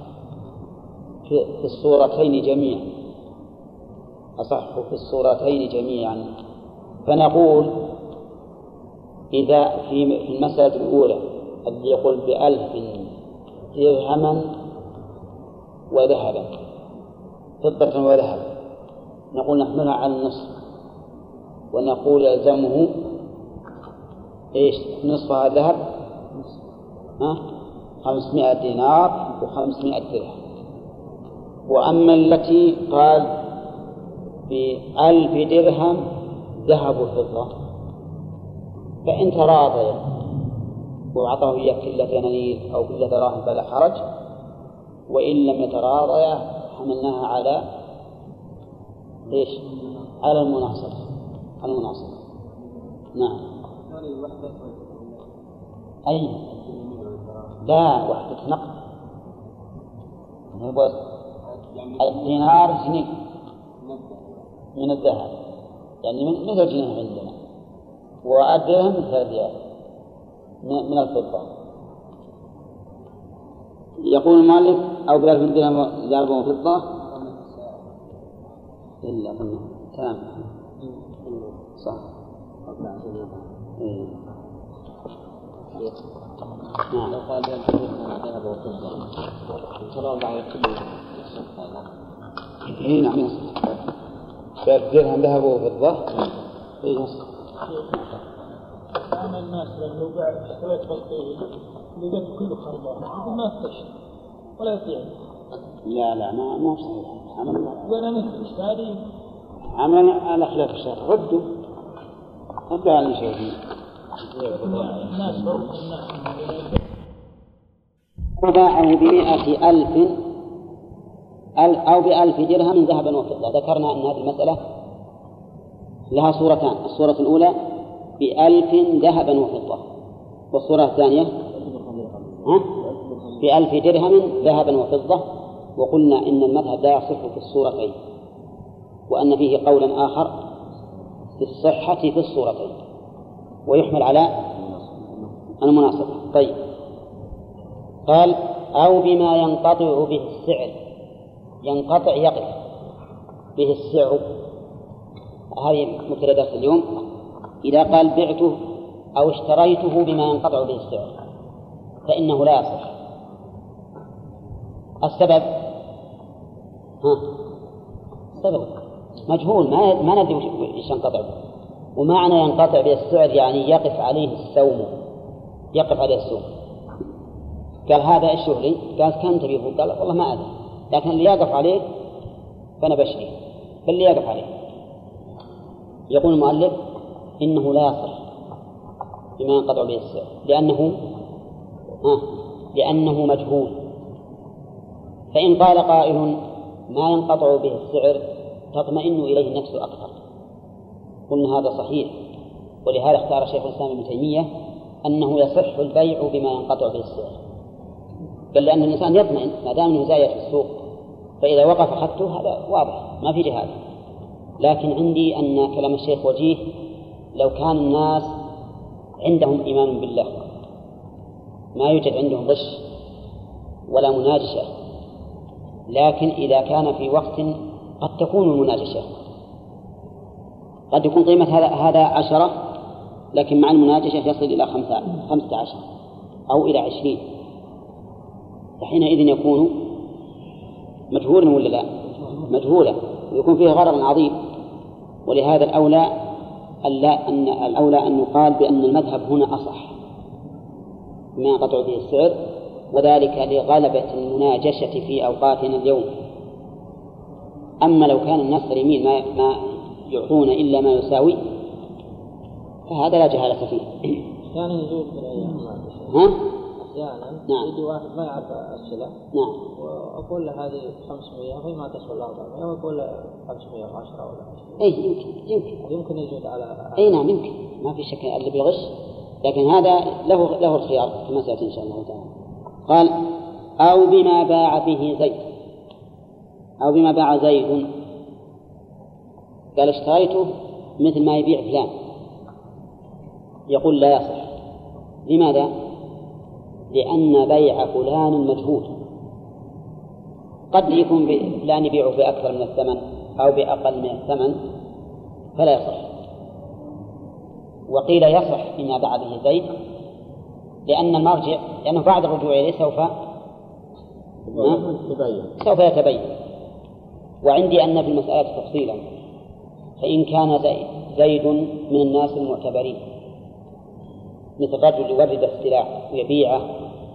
في, في الصورتين جميعا. أصح في الصورتين جميعا. فنقول إذا في المسألة الأولى الذي يقول بألف درهما وذهبا فضة وذهبا. نقول نحملها على النصف ونقول يلزمه إيش؟ نصفها ذهب ها؟ خمسمائة دينار وخمسمائة درهم. وأما التي قال بألف درهم ذهب وفضة. فإن تراضيا وأعطاه إياه كل دنانير أو كل دراهم فلا حرج. وإن لم يتراضيا حملناها على إيش؟ على المناصرة. على المناصرة. نعم. أي؟ لا وحدة نقد. الدينار جنيه من الذهب. يعني من مثل جنيه عندنا. والدرهم مثل الريال من الفضة. يقول المؤلف أو بألف درهم ذهب وفضة. إلا قلنا كلام صح. إيه. نعم لو قال ذهب وفضة ترى بعض اي نعم. بألف درهم ذهب وفضة اي يصح أنا الناس لو باع اشتريت بطيخ لقيت كله خربان. ما تشتري ولا يطيع. لا لا ما مو صحيح عمل وأنا مثل أشتري؟ عمل على خلاف الشرع ردوا. ردوا على المشاهدين الناس برضه الناس وباعه بمائة ألف أو بألف درهم ذهبا وفضة. ذكرنا أن هذه المسألة لها صورتان. الصورة الأولى بألف ذهبا وفضة. والصورة الثانية؟ بألف درهم ذهبا وفضة. وقلنا إن المذهب لا يصح في الصورتين وأن فيه قولا آخر في الصحة في الصورتين ويحمل على المناسبة. طيب. قال أو بما ينقطع به السعر. ينقطع يقف به السعر هذه مبتدا اليوم. إذا قال بعته أو اشتريته بما ينقطع به السعر فإنه لا يصح. السبب؟ ها؟ السبب مجهول. ما ما ندري وش- ينقطع به. ومعنى ينقطع به السعر يعني يقف عليه السوم يقف عليه السوم قال هذا إيش شغلي؟ قال كم تبيه؟ قال والله ما أدري. لكن اللي يقف عليه فأنا بشري فاللي يقف عليه. يقول المؤلف إنه لا يصح بما ينقطع به السعر لأنه ها لأنه مجهول. فإن قال قائل ما ينقطع به السعر تطمئن إليه النفس أكثر. قلنا هذا صحيح ولهذا اختار شيخ الإسلام ابن تيمية أنه يصح البيع بما ينقطع به السعر. بل لأن الإنسان يطمئن ما دام أنه زايد في السوق فإذا وقف أخذته هذا واضح ما في جهاد. لكن عندي أن كلام الشيخ وجيه لو كان الناس عندهم إيمان بالله ما يوجد عندهم غش ولا مناجشة. لكن إذا كان في وقت قد تكون المناجشة. قد يكون قيمة هذا هذا عشرة لكن مع المناجشة يصل إلى خمسة خمسة عشر أو إلى عشرين. فحينئذ يكون مجهولا ولا لا؟ مجهولا ويكون فيه غرض عظيم. ولهذا الأولى ألا أن الأولى أن يقال بأن المذهب هنا أصح ما قطع به السعر وذلك لغلبة المناجشة في أوقاتنا اليوم. أما لو كان الناس سليمين ما ما يعطون إلا ما يساوي فهذا لا جهالة فيه. أحيانا يجوز في الأيام. ها؟ أحيانا نعم. يجي واحد ما يعرف السلع نعم. وأقول له هذه 500 وهي ما تسوى إلا 400 ويقول له 510 ولا 20 أي يمكن يمكن. يمكن يجود على اي نعم يمكن. ما في شك اللي بالغش. لكن هذا له له الخيار كما سياتي إن شاء الله تعالى. قال أو بما باع به زيد. أو بما باع زيد. قال اشتريته مثل ما يبيع فلان. يقول لا يصح. لماذا؟ لأن بيع فلان مجهول. قد يكون فلان يبيعه بأكثر من الثمن أو بأقل من الثمن فلا يصح. وقيل يصح فيما باع به زيد لأن المرجع لأنه بعد الرجوع إليه سوف سوف يتبين. وعندي أن في المسألة تفصيلا. فإن كان زيد من الناس المعتبرين. مثل رجل يورد السلاح ويبيعه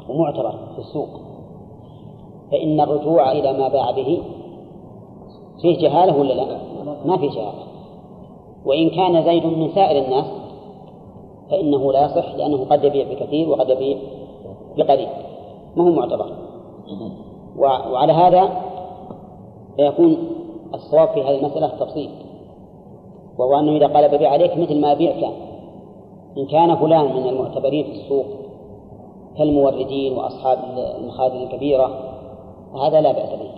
ومعتبر في السوق. فإن الرجوع إلى ما باع به فيه جهالة ولا لا؟ ما فيه جهالة. وإن كان زيد من سائر الناس فإنه لا يصح لأنه قد يبيع بكثير وقد يبيع بقليل. ما هو معتبر. وعلى هذا فيكون الصواب في هذه المسألة تفصيل. وهو أنه إذا قال ببيع عليك مثل ما يبيع كان إن كان فلان من المعتبرين في السوق كالموردين وأصحاب المخازن الكبيرة فهذا لا بأس به.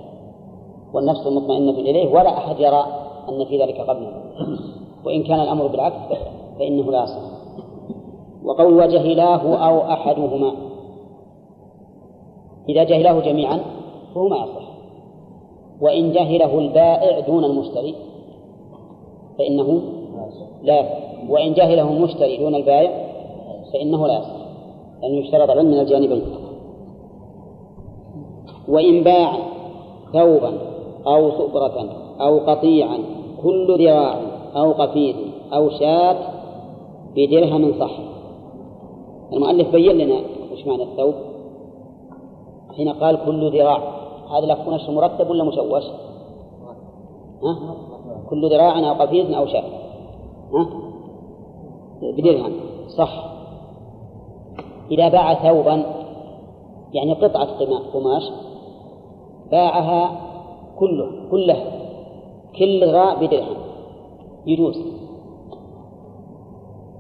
والنفس مطمئنة إليه ولا أحد يرى أن في ذلك قبله وإن كان الأمر بالعكس فإنه لا يصح. وقول وجهلاه أو أحدهما. إذا جهله جميعا فهو ما يصح. وإن جهله البائع دون المشتري فإنه لا وإن جهله المشتري دون البائع فإنه لا يصح. لأنه يشترط العلم من الجانبين وإن باع ثوبا أو صبرة أو قطيعا كل ذراع أو قفيز أو شاة بدرهم صح المؤلف بين لنا وش معنى الثوب حين قال كل ذراع هذا لفظ نشر مرتب ولا مشوش؟ ها؟ كل ذراع أو قفيز أو شاة ها؟ بدرهم صح إذا باع ثوبا يعني قطعة قماش باعها كله كلها كل ذراع بدرهم يجوز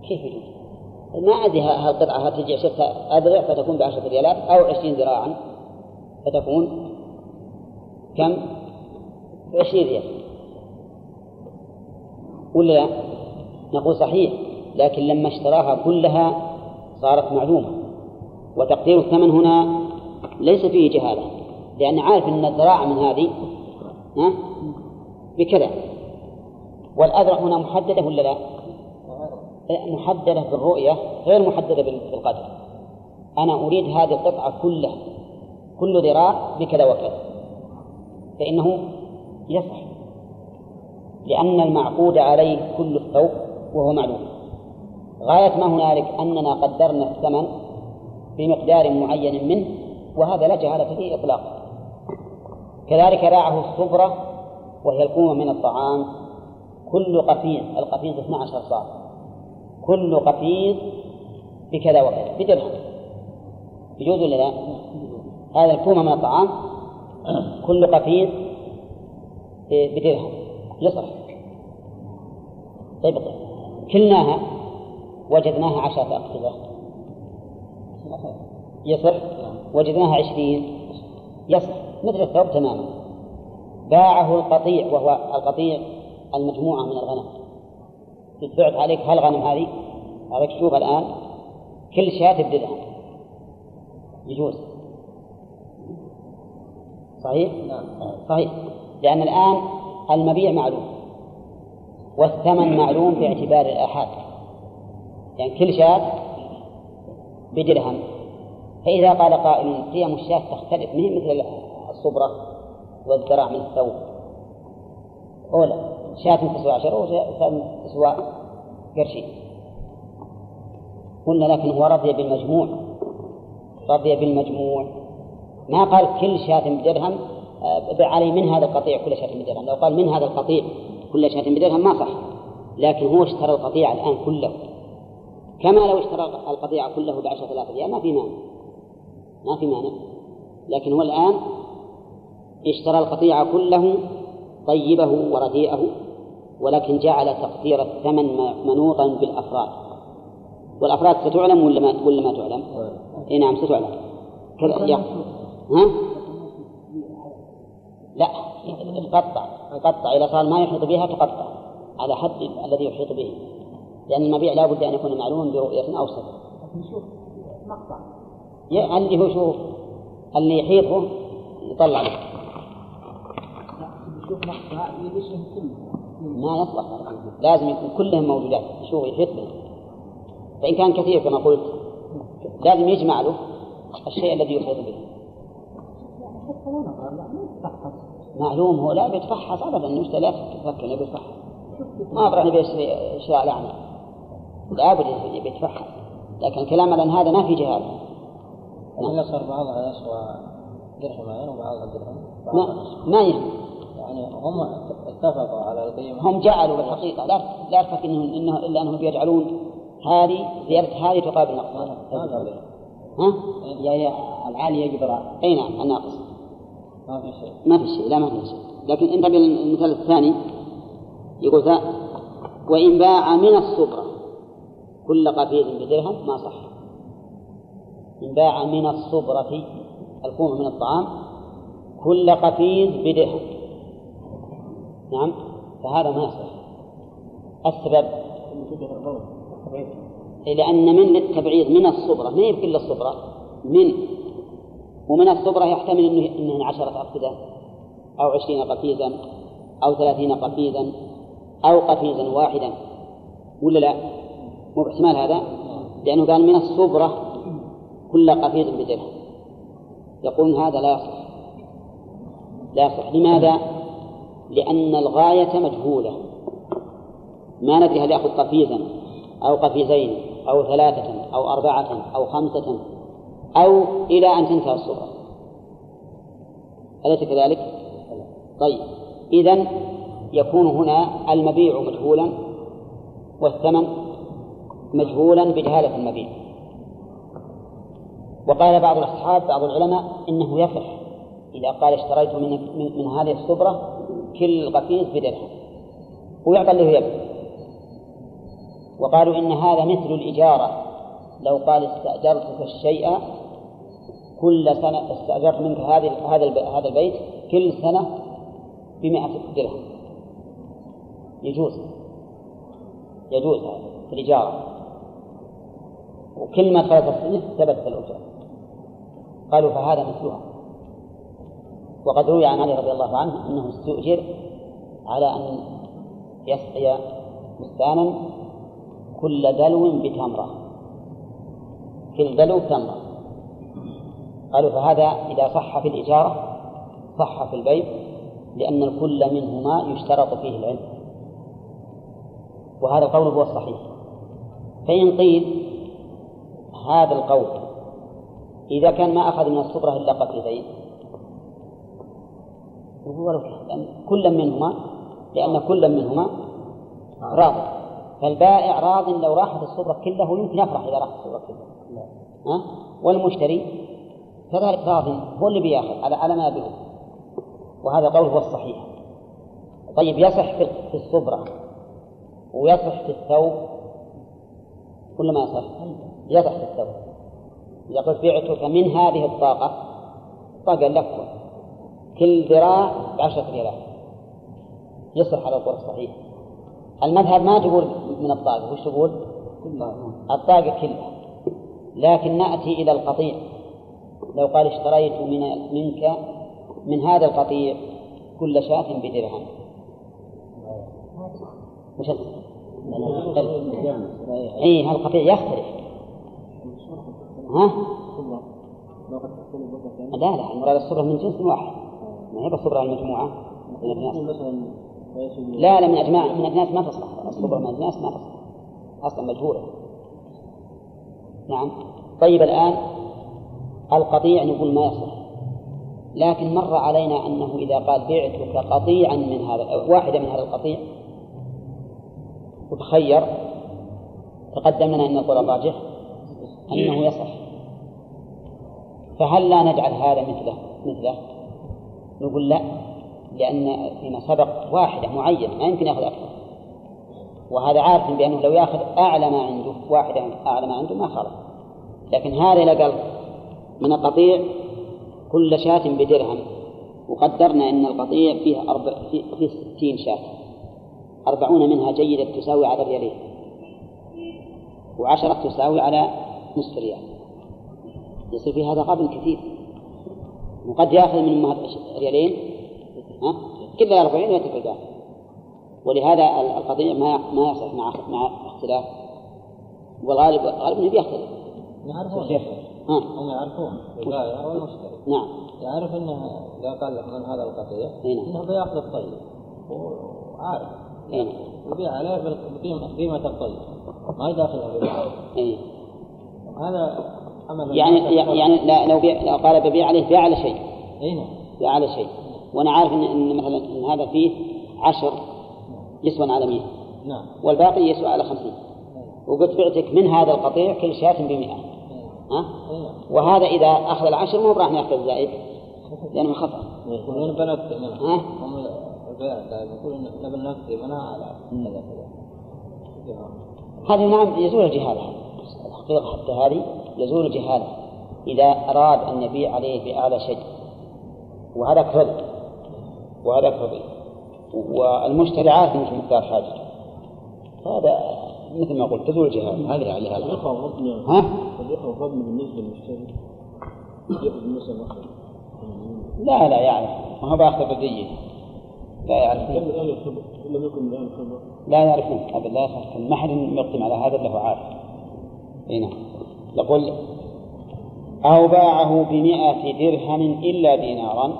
كيف يجوز؟ ما أدري هالقطعة تجي ستة أذرع فتكون بعشرة ريالات أو عشرين ذراعا فتكون كم؟ عشرين ريال ولا لا؟ نقول صحيح لكن لما اشتراها كلها صارت معلومة وتقدير الثمن هنا ليس فيه جهالة لأن عارف أن الذراع من هذه ها؟ بكذا. والأذرع هنا محددة ولا لا؟ محددة بالرؤية غير محددة بالقدر. أنا أريد هذه القطعة كلها كل ذراع بكذا وكذا. فإنه يصح لأن المعقود عليه كل الثوب وهو معلوم. غاية ما هنالك أننا قدرنا الثمن بمقدار معين منه وهذا لا جهالة فيه إطلاقا كذلك باعه الصبرة وهي الكومة من الطعام. كل قفيز القفيز 12 صاع. كل قفيز بكذا وكذا بدرهم يجوز ولا لا؟ هذا الكومة من الطعام. كل قفيز بدرهم. يصح. طيب كلناها وجدناها عشرة أقطبة. يصح؟ وجدناها عشرين. يصح. مثل الثوب تماما. باعه القطيع وهو القطيع المجموعة من الغنم. بعت عليك هالغنم هذه؟ عليك شوف الآن كل شاة بدرهم يجوز. صحيح؟ نعم. صحيح. لأن الآن المبيع معلوم. والثمن معلوم باعتبار الآحاد. يعني كل شاة بدرهم فإذا قال قائل قيم الشاة تختلف من مثل الصبرة والذراع من الثوب؟ أولى شاة تسوى عشرة وشاة تسوى قرشين. قلنا لكن هو رضي بالمجموع. رضي بالمجموع. ما قال كل شاة بدرهم آه، علي من هذا القطيع كل شاة بدرهم. لو قال من هذا القطيع كل شاة بدرهم ما صح. لكن هو اشترى القطيع الآن كله. كما لو اشترى القطيع كله بعشرة آلاف ريال ما في مانع. ما في مانع. لكن هو الآن اشترى القطيع كله طيبه ورديئه ولكن جعل تقدير الثمن منوطا بالأفراد. والأفراد ستعلم ولا ما ولا ما تعلم؟ إي نعم ستعلم. كذا ها؟ لا تقطع تقطع إذا صار ما يحيط بها تقطع على حد الذي يحيط به. لأن المبيع لا بد أن يكون معلوما برؤية أو صفة. مقطع. اللي هو شوف اللي يحيطه يطلع له. ما يصلح لازم يكون كلهم موجودات. شوف يحيط به فإن كان كثير كما قلت لازم يجمع له الشيء الذي يحيط به. معلوم هو لا بيتفحص ابدا. المشتري لا تفكر إنه بيتفحص. ما انه بيشتري شراء الاعمى لابد بيتفحص لكن كلام الآن هذا ما في جهاد إذا صار بعضها يسوى درهمين وبعضها درهم ما ما يهم يعني هم اتفقوا على القيمة. هم جعلوا بالحقيقة لا لا تفكر انهم انه إلا أنهم بيجعلون هذه زيادة هذه تقابل قبل ها؟ يعني العالي يقدر. أي نعم الناقص ما في شيء. ما في شيء لا ما في شيء. لكن انت بالمثال الثاني يقول ذا وإن باع من الصبرة كل قفيز بدرهم ما صح. إن باع من الصبرة الكومة من الطعام كل قفيز بدرهم. نعم فهذا ما يصح. السبب؟ إيه، لأن من للتبعيض من الصبرة ما هي بكل الصبرة؟ من. ومن الصبرة يحتمل أنه أنه عشرة أقفزة أو عشرين قفيزا أو ثلاثين قفيزا أو قفيزا واحدا. ولا لا؟ مو بإحتمال هذا؟ لأنه قال من الصبرة كل قفيز بدرهم. يقول هذا لا يصح. لا يصح. لماذا؟ لأن الغاية مجهولة. ما ندري هل يأخذ قفيزا أو قفيزين أو ثلاثة أو أربعة أو خمسة أو إلى أن تنتهي الصورة أليس كذلك؟ طيب. إذا يكون هنا المبيع مجهولا والثمن مجهولا بجهالة المبيع وقال بعض الأصحاب بعض العلماء إنه يصح إذا قال اشتريت من, من, من هذه الصبرة كل قفيز بدرهم. ويعطى له يبدو وقالوا إن هذا مثل الإجارة. لو قال استأجرتك الشيء كل سنة استأجرت منك هذه هذا هذا البيت كل سنة بمئة درهم. يجوز. يجوز في الإجارة. وكل ما دخلت السنة ثبتت الأجرة. قالوا فهذا مثلها. وقد روي عن علي رضي الله عنه أنه استؤجر على أن يسقي بستانا كل دلو بتمرة. كل دلو تمرة قالوا فهذا إذا صح في الإجارة صح في البيع لأن الكل منهما يشترط فيه العلم. وهذا القول هو الصحيح. فإن قيل هذا القول. إذا كان ما أخذ من الصبرة إلا وهو لأن كل منهما لأن كل منهما راض فالبائع راض لو راحت الصبرة كله يمكن يفرح إذا راحت الصبرة كلها ها؟ والمشتري كذلك راض. هو اللي بيأخذ. على على ما به وهذا قول هو الصحيح. طيب يصح في الصبرة ويصح في الثوب. كل ما يصح. يصح في الثوب. يقول بعتك من هذه الطاقة؟ طاقة لفة كل ذراع بعشرة ريالات يصح على القول الصحيح المذهب ما تقول من الطاقة. وش تقول؟ الطاقة كلها. لكن نأتي إلى القطيع. لو قال اشتريت من منك من هذا القطيع كل شاة بدرهم. وش اي هذا القطيع يختلف. ها؟ لا لا المراد الصبرة من جنس واحد. ما هي الصبرة المجموعة من الناس لا لا من أجماع من أجناس ما تصلح. الصبرة من أجناس ما تصلح. أصلا مجهولة. نعم. طيب الآن القطيع نقول ما يصح لكن مر علينا أنه إذا قال بعتك قطيعا من هذا واحدة من هذا القطيع وتخير تقدم لنا أن القول الراجح أنه يصح. فهل لا نجعل هذا مثله؟ مثله. نقول لا لأن فيما سبق واحدة معينة ما يمكن يأخذ أكثر. وهذا عارف بأنه لو يأخذ أعلى ما عنده واحدة أعلى ما عنده ما خالف لكن هذا قال من القطيع كل شاة بدرهم. وقدرنا أن القطيع فيه أربع فيه ستين شاة. أربعون منها جيدة تساوي على ريالين وعشرة تساوي على نصف ريال. يصير في هذا غبن كثير. وقد يأخذ من أمهات ريالين ها؟ كلها أربعين ويترك الباقي. ولهذا القضية ما ما يصح مع مع اختلاف. والغالب غالب انه بيختلف. يعرفون. ها؟ هم يعرفون. البائع والمشتري نعم. يعرف إنه إذا قال لك من هذا القطيع نعم. إنه بيأخذ الطيب. وعارف. نعم. يبيع عليه قيمة الطيب. ما يداخلها بالبيع أي. هذا عمل يعني يعني لا لو بيع لو قال ببيع عليه بيع على شيء. اي نعم بيع على شيء. وأنا عارف ان, إن مثلا إن هذا فيه عشر يسوى على 100 نعم. والباقي يسوى على 50 وقلت بعتك من هذا القطيع كل شاة ب 100 ها؟ اي نعم وهذا إذا أخذ العشر مو راح ياخذ الزائد لأنه خطأ. يقولون منها ها؟ يقولون نكتب منها على هذه نعم يزول الجهالة الحقيقة حتى هذه يزول الجهالة إذا أراد أن يبيع عليه بأعلى شيء. وهذاك رضي وهذاك رضي والمشتري عارف أنه مقدار حاجته هذا مثل ما قلت تزول الجهالة هذه عليها الربن ها؟ الربن بالنسبة للمشتري. لا لا يعرف. ما هو بأخذ ردية لا يعرفون. خبر. لا يعرفون. أبدا لا يخافون ما حد يقدم على هذا إلا هو عارف. اي نعم. يقول أو باعه بمئة درهم إلا دينارا.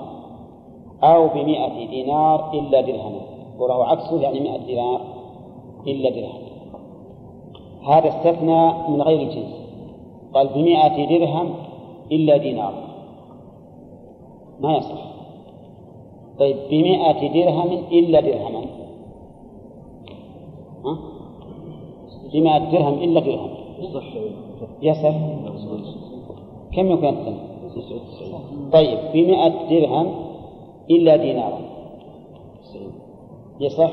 أو بمئة دينار إلا درهما وله عكسه يعني مئة دينار إلا درهم. هذا استثنى من غير الجنس قال بمئة درهم إلا دينار. ما يصح. طيب بمئة درهم إلا درهما؟ بمئة درهم إلا درهم. يصح كم يكون الثمن طيب بمئة درهم إلا دينارا. يصح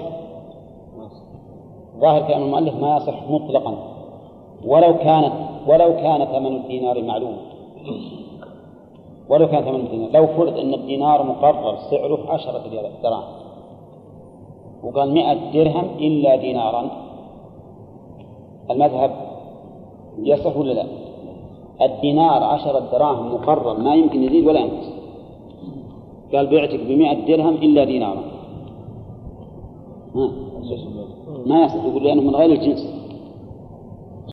ظاهر كلام المؤلف ما يصح مطلقا. ولو كانت ولو كان ثمن الدينار معلوما ولو كان ثمن الدينار. لو فرض أن الدينار مقرر سعره عشرة دراهم وقال مئة درهم إلا دينارا. المذهب يصح ولا لا؟ الدينار عشرة دراهم مقرر ما يمكن يزيد ولا ينقص قال بعتك بمئة درهم إلا دينارا. ما يصح يقول لأنه من غير الجنس